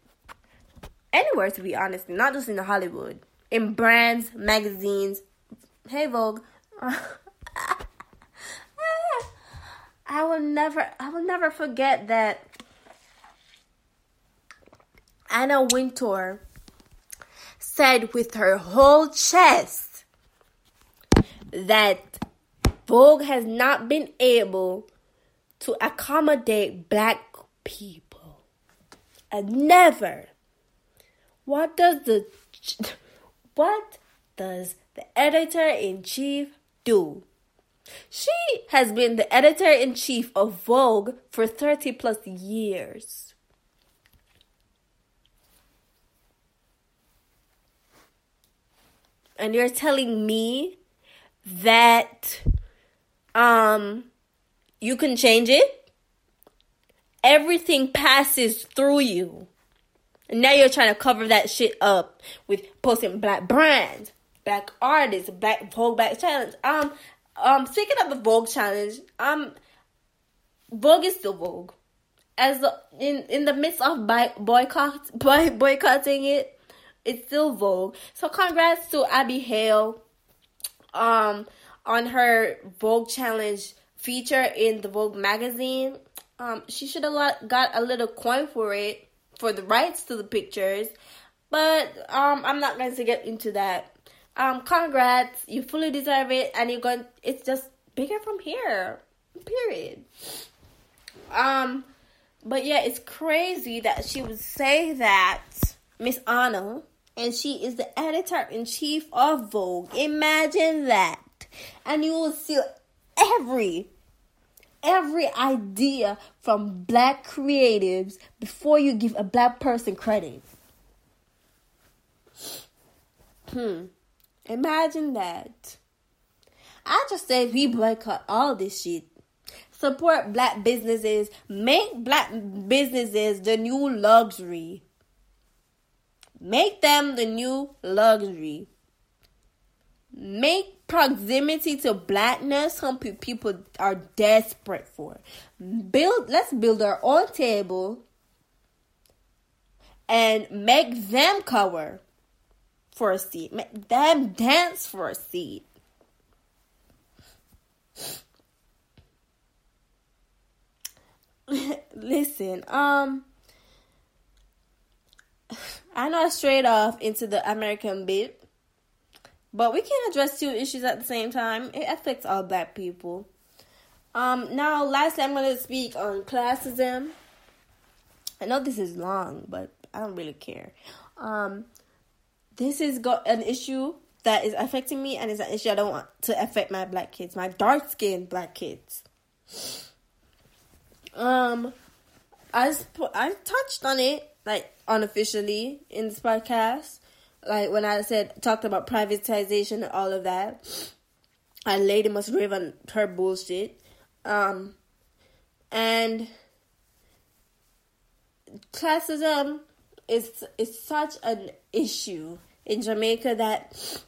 Anywhere to be honest, not just in Hollywood. In brands, magazines. Hey Vogue. I will never I will never forget that Anna Wintour said with her whole chest that Vogue has not been able to accommodate black people. And never. What does the what does the editor in chief do? She has been the editor in chief of Vogue for 30 plus years. And you're telling me that um you can change it. Everything passes through you. And now you're trying to cover that shit up with posting black brands, black artists, black Vogue Black Challenge. Um, um, speaking of the Vogue Challenge, um, Vogue is still Vogue. As the, in in the midst of boy, boycott boy, boycotting it, it's still Vogue. So congrats to Abby Hale, um, on her Vogue Challenge feature in the Vogue magazine. Um, she should have got a little coin for it for the rights to the pictures, but um, I'm not going to get into that. Um, congrats, you fully deserve it, and you're going. It's just bigger from here. Period. Um, but yeah, it's crazy that she would say that, Miss Anna, and she is the editor in chief of Vogue. Imagine that and you will see every every idea from black creatives before you give a black person credit. Hmm. Imagine that. I just said we boycott all this shit. Support black businesses. Make black businesses the new luxury. Make them the new luxury. Make proximity to blackness some people are desperate for. Build let's build our own table and make them cover for a seat. Make them dance for a seat. Listen, um I know i straight off into the American bit but we can't address two issues at the same time. It affects all black people. Um, now, lastly, I'm going to speak on classism. I know this is long, but I don't really care. Um, this is go- an issue that is affecting me, and it's an issue I don't want to affect my black kids, my dark skinned black kids. Um, I sp- I touched on it like unofficially in this podcast like when I said talked about privatization and all of that, a lady must live on her bullshit. Um, And classism is is such an issue in Jamaica that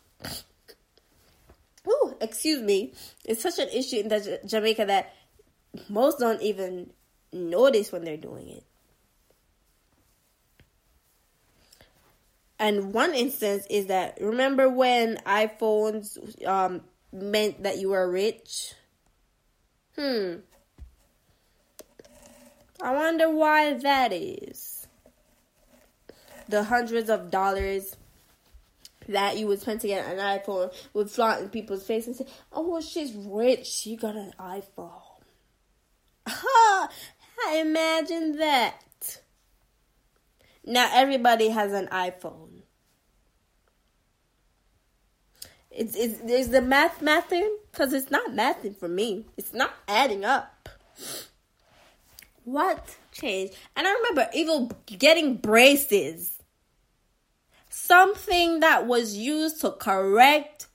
oh, excuse me, it's such an issue in the Jamaica that most don't even notice when they're doing it. And one instance is that remember when iPhones um, meant that you were rich? Hmm. I wonder why that is. The hundreds of dollars that you would spend to get an iPhone would flaunt in people's faces and say, "Oh, she's rich. She got an iPhone." Ha! Imagine that. Now everybody has an iPhone. It's, it's is the math mathing? Because it's not mathing for me. It's not adding up. What changed? And I remember even getting braces. Something that was used to correct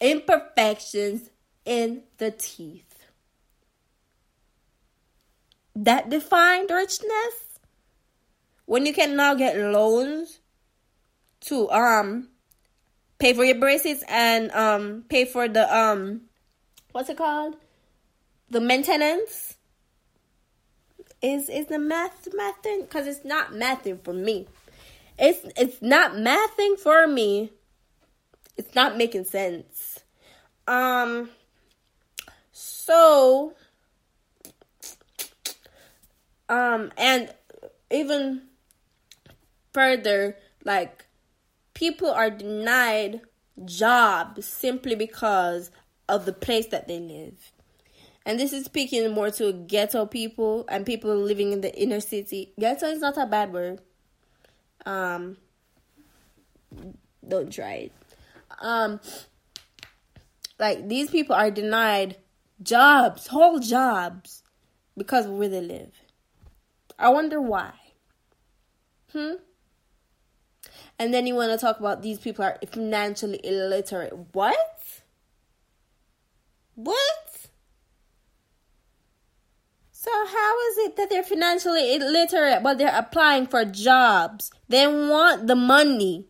imperfections in the teeth. That defined richness when you can now get loans to um pay for your braces and um pay for the um what's it called? The maintenance? Is is the math mathing because it's not mathing for me. It's it's not mathing for me. It's not making sense. Um so um and even further, like people are denied jobs simply because of the place that they live. And this is speaking more to ghetto people and people living in the inner city. Ghetto is not a bad word. Um, don't try it. Um, like these people are denied jobs, whole jobs, because of where they live. I wonder why. Hmm. And then you want to talk about these people are financially illiterate. What? What? So how is it that they're financially illiterate but they're applying for jobs? They want the money.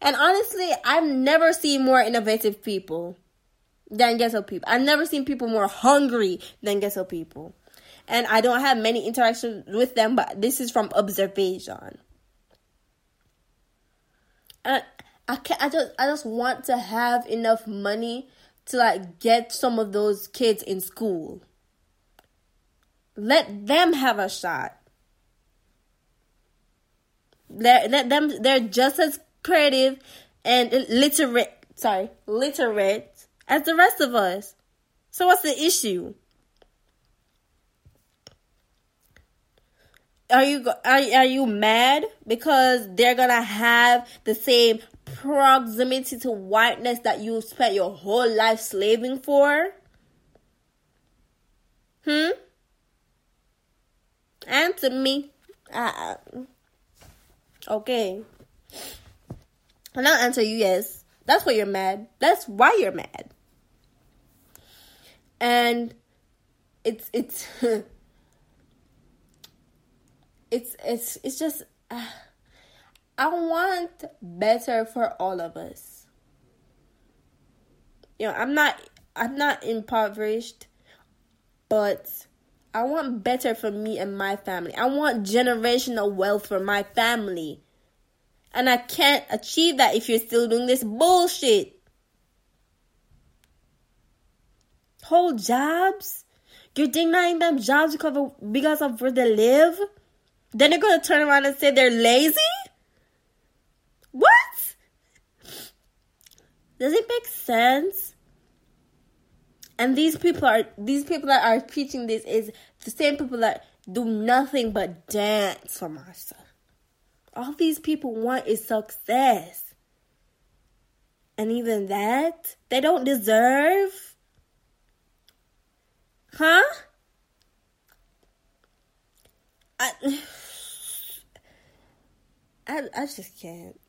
And honestly, I've never seen more innovative people than ghetto people. I've never seen people more hungry than ghetto people. And I don't have many interactions with them, but this is from observation. I I can't. I just I just want to have enough money to like get some of those kids in school. Let them have a shot. Let, let them. They're just as creative and literate. Sorry, literate as the rest of us. So what's the issue? Are you are, are you mad? Because they're gonna have the same proximity to whiteness that you spent your whole life slaving for? Hmm? Answer me. Uh, okay. And i'll answer you yes. That's why you're mad. That's why you're mad. And it's it's it's it's it's just uh, I want better for all of us. You know, I'm not I'm not impoverished, but I want better for me and my family. I want generational wealth for my family. And I can't achieve that if you're still doing this bullshit. Whole jobs? You're denying them jobs because of, because of where they live? Then they're gonna turn around and say they're lazy? What? Does it make sense? And these people are these people that are preaching this is the same people that do nothing but dance for Martha. All these people want is success. And even that, they don't deserve. Huh? I I I just can't.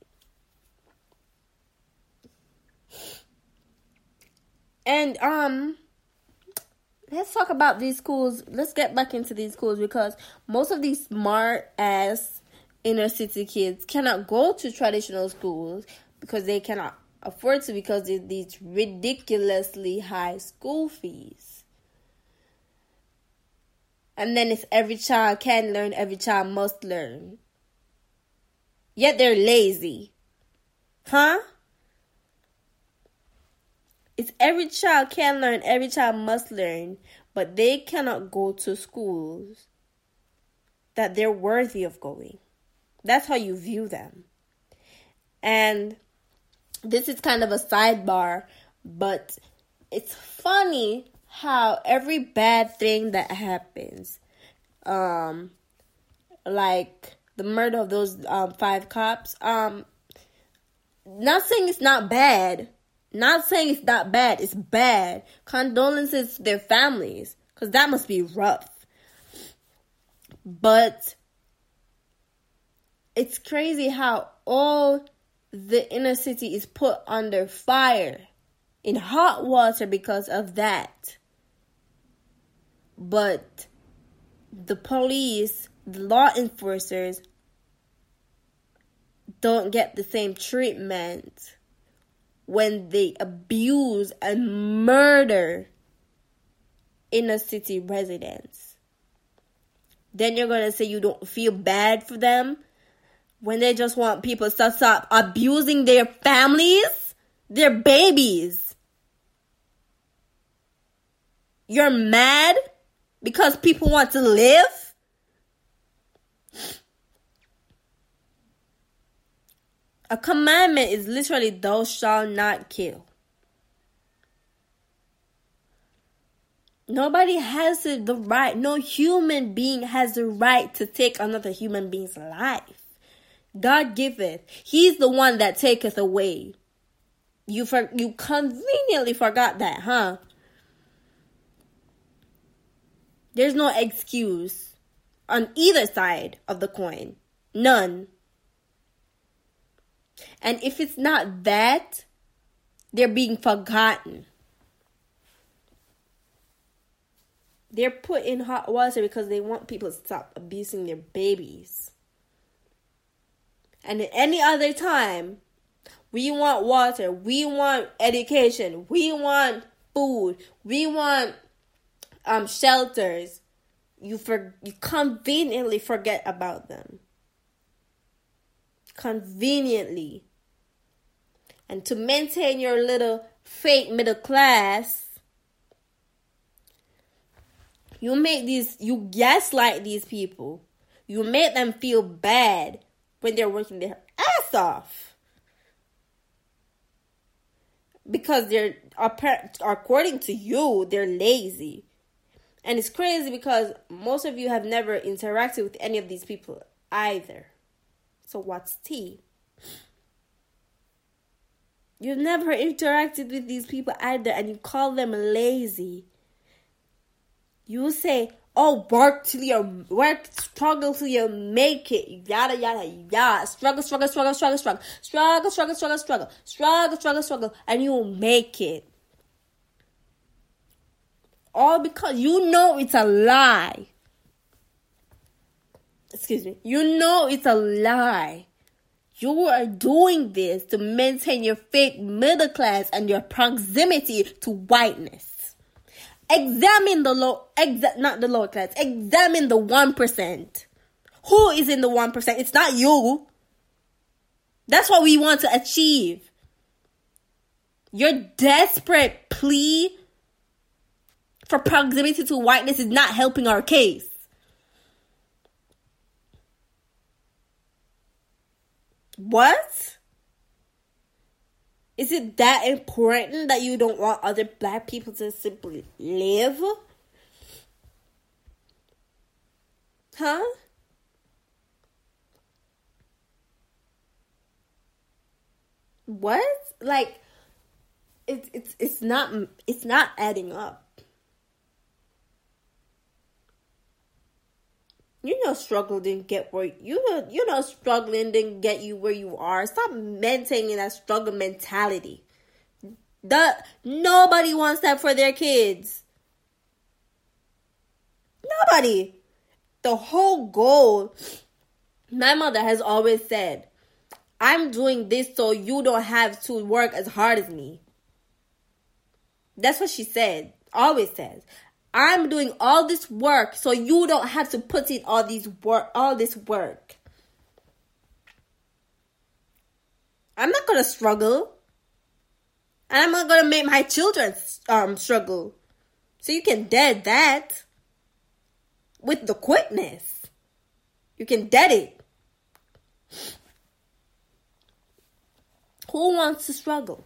And um let's talk about these schools. Let's get back into these schools because most of these smart ass inner city kids cannot go to traditional schools because they cannot afford to because of these ridiculously high school fees. And then it's every child can learn, every child must learn. Yet they're lazy. Huh? It's every child can learn, every child must learn, but they cannot go to schools that they're worthy of going. That's how you view them. And this is kind of a sidebar, but it's funny how every bad thing that happens, um, like the murder of those um, five cops, um, not saying it's not bad, not saying it's not bad, it's bad. Condolences to their families, because that must be rough. But it's crazy how all the inner city is put under fire in hot water because of that. But the police, law enforcers, don't get the same treatment when they abuse and murder inner city residents. Then you're gonna say you don't feel bad for them when they just want people to stop abusing their families, their babies. You're mad because people want to live? A commandment is literally thou shalt not kill. Nobody has the right, no human being has the right to take another human being's life. God giveth. He's the one that taketh away. You for, you conveniently forgot that, huh? There's no excuse on either side of the coin. None. And if it's not that, they're being forgotten. They're put in hot water because they want people to stop abusing their babies. And at any other time, we want water, we want education, we want food, we want um, shelters. You for you conveniently forget about them. Conveniently. And to maintain your little fake middle class, you make these you gaslight these people. You make them feel bad when they're working their ass off because they're according to you they're lazy and it's crazy because most of you have never interacted with any of these people either so what's tea you've never interacted with these people either and you call them lazy you say Oh, work till you work, struggle till you make it. Yada yada yada. Struggle, struggle, struggle, struggle, struggle, struggle, struggle, struggle, struggle, struggle, struggle, struggle, and you will make it. All because you know it's a lie. Excuse me. You know it's a lie. You are doing this to maintain your fake middle class and your proximity to whiteness. Examine the low, exa- not the lower class. Examine the one percent. Who is in the one percent? It's not you. That's what we want to achieve. Your desperate plea for proximity to whiteness is not helping our case. What? Is it that important that you don't want other black people to simply live? Huh? What? Like it's it's it's not it's not adding up. You know struggle didn't get where you know you know struggling didn't get you where you are. Stop maintaining that struggle mentality. The nobody wants that for their kids. Nobody. The whole goal, my mother has always said, I'm doing this so you don't have to work as hard as me. That's what she said. Always says. I'm doing all this work so you don't have to put in all these work all this work. I'm not gonna struggle. And I'm not gonna make my children um struggle. So you can dead that with the quickness. You can dead it. Who wants to struggle?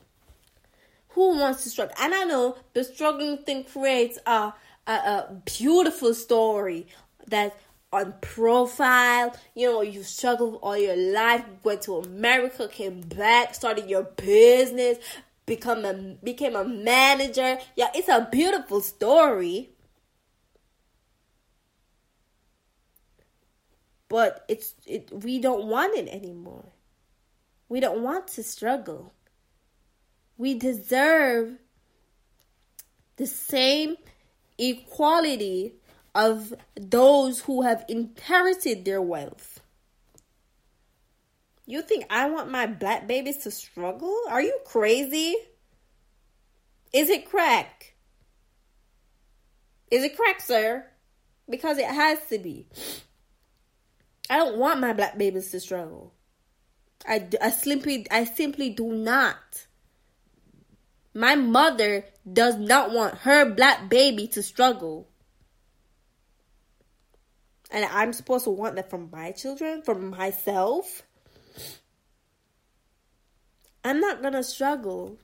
Who wants to struggle? And I know the struggling thing creates a, a, a beautiful story that on profile. You know, you struggled all your life, went to America, came back, started your business, become a became a manager. Yeah, it's a beautiful story. But it's it we don't want it anymore. We don't want to struggle. We deserve the same equality of those who have inherited their wealth. You think I want my black babies to struggle? Are you crazy? Is it crack? Is it crack, sir? Because it has to be. I don't want my black babies to struggle. I, I simply I simply do not. My mother does not want her black baby to struggle. And I'm supposed to want that from my children, from myself. I'm not gonna struggle.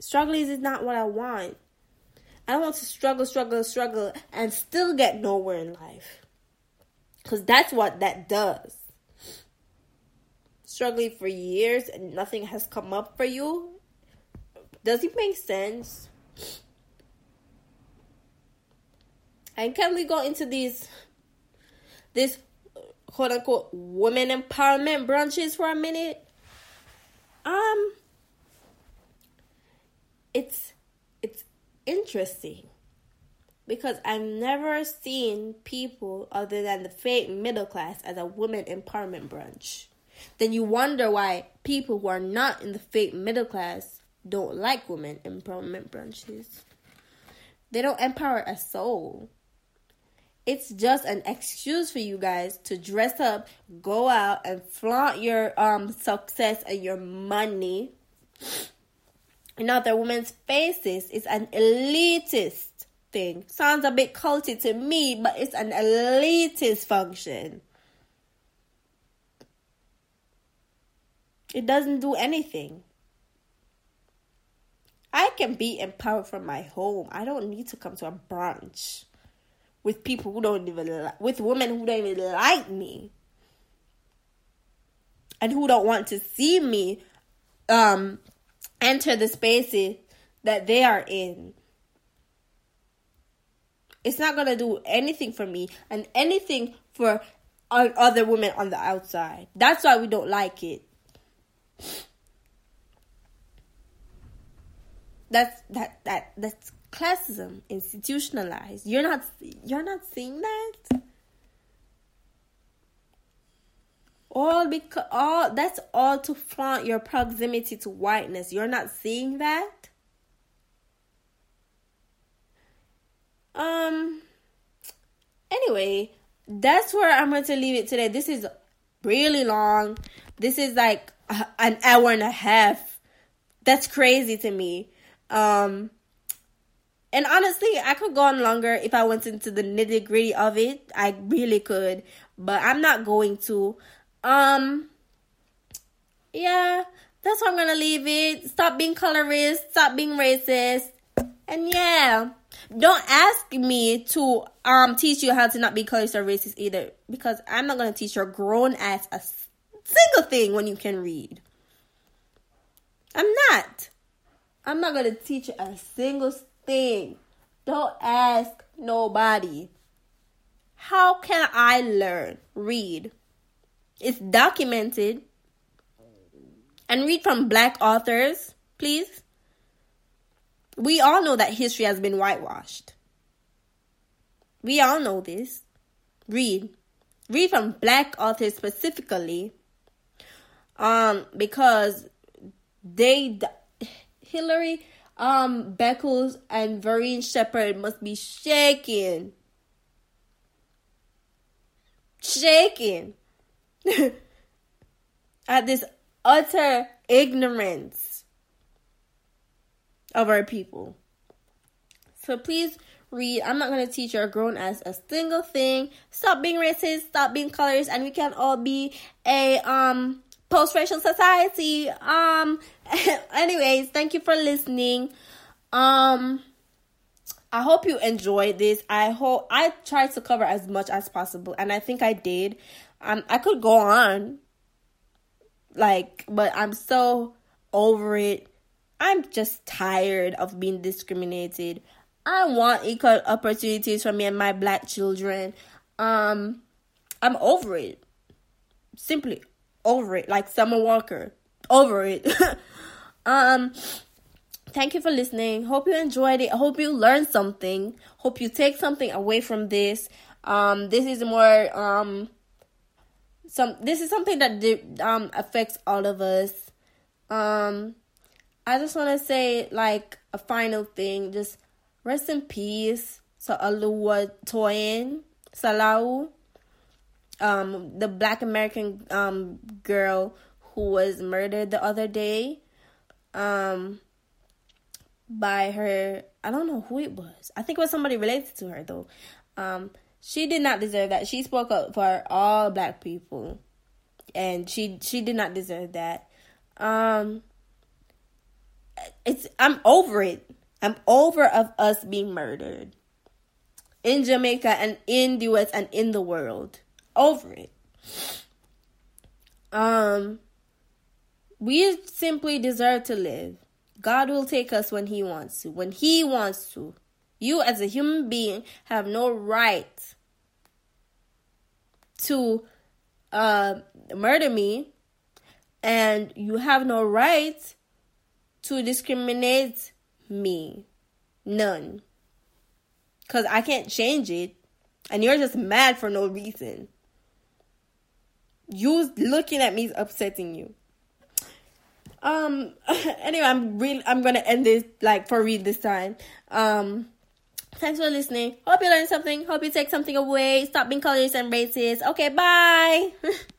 Struggling is not what I want. I don't want to struggle, struggle, struggle, and still get nowhere in life. Because that's what that does. Struggling for years and nothing has come up for you. Does it make sense? And can we go into these, this quote unquote women empowerment brunches for a minute? Um, it's it's interesting because I've never seen people other than the fake middle class as a women empowerment brunch. Then you wonder why people who are not in the fake middle class don't like women empowerment brunches. They don't empower a soul. It's just an excuse for you guys to dress up, go out and flaunt your um success and your money in other women's faces. It's an elitist thing. Sounds a bit culty to me, but it's an elitist function. It doesn't do anything. I can be empowered from my home. I don't need to come to a brunch with people who don't even li- with women who don't even like me. And who don't want to see me um enter the spaces that they are in. It's not going to do anything for me and anything for other women on the outside. That's why we don't like it that's that that that's classism institutionalized. You're not you're not seeing that. All because all that's all to flaunt your proximity to whiteness. You're not seeing that. Um. Anyway, that's where I'm going to leave it today. This is really long. This is like an hour and a half. That's crazy to me. Um and honestly, I could go on longer if I went into the nitty gritty of it. I really could, but I'm not going to. Um, yeah, that's where I'm gonna leave it. Stop being colorist. Stop being racist. And yeah, don't ask me to um teach you how to not be colorist or racist either, because I'm not gonna teach your grown ass a single thing when you can read. I'm not. I'm not gonna teach you a single thing. Don't ask nobody. How can I learn? Read. It's documented. And read from black authors, please. We all know that history has been whitewashed. We all know this. Read. Read from black authors specifically. Um, because they Hilary um Beckles and Verene Shepherd must be shaking. Shaking at this utter ignorance of our people. So please read. I'm not going to teach our grown ass a single thing. Stop being racist, stop being colors, and we can all be a um post-racial society. Um anyways, thank you for listening. Um I hope you enjoyed this. I hope I tried to cover as much as possible and I think I did. Um I could go on like but I'm so over it. I'm just tired of being discriminated. I want equal opportunities for me and my black children. Um I'm over it. Simply over it. Like Summer Walker. Over it. um thank you for listening. Hope you enjoyed it. Hope you learned something. Hope you take something away from this. Um this is more um some this is something that um affects all of us. Um I just want to say like a final thing just rest in peace to Alua Toyin Salau um, the black American um, girl who was murdered the other day um, by her. I don't know who it was. I think it was somebody related to her, though. Um, she did not deserve that. She spoke up for all black people, and she she did not deserve that. Um, it's I'm over it. I'm over of us being murdered in Jamaica and in the US and in the world over it. Um, we simply deserve to live. God will take us when He wants to. When He wants to. You, as a human being, have no right to uh, murder me, and you have no right to discriminate me. None. Because I can't change it, and you're just mad for no reason you looking at me is upsetting you. Um anyway, I'm really I'm gonna end this like for read this time. Um thanks for listening. Hope you learned something. Hope you take something away. Stop being colorist and racist. Okay, bye.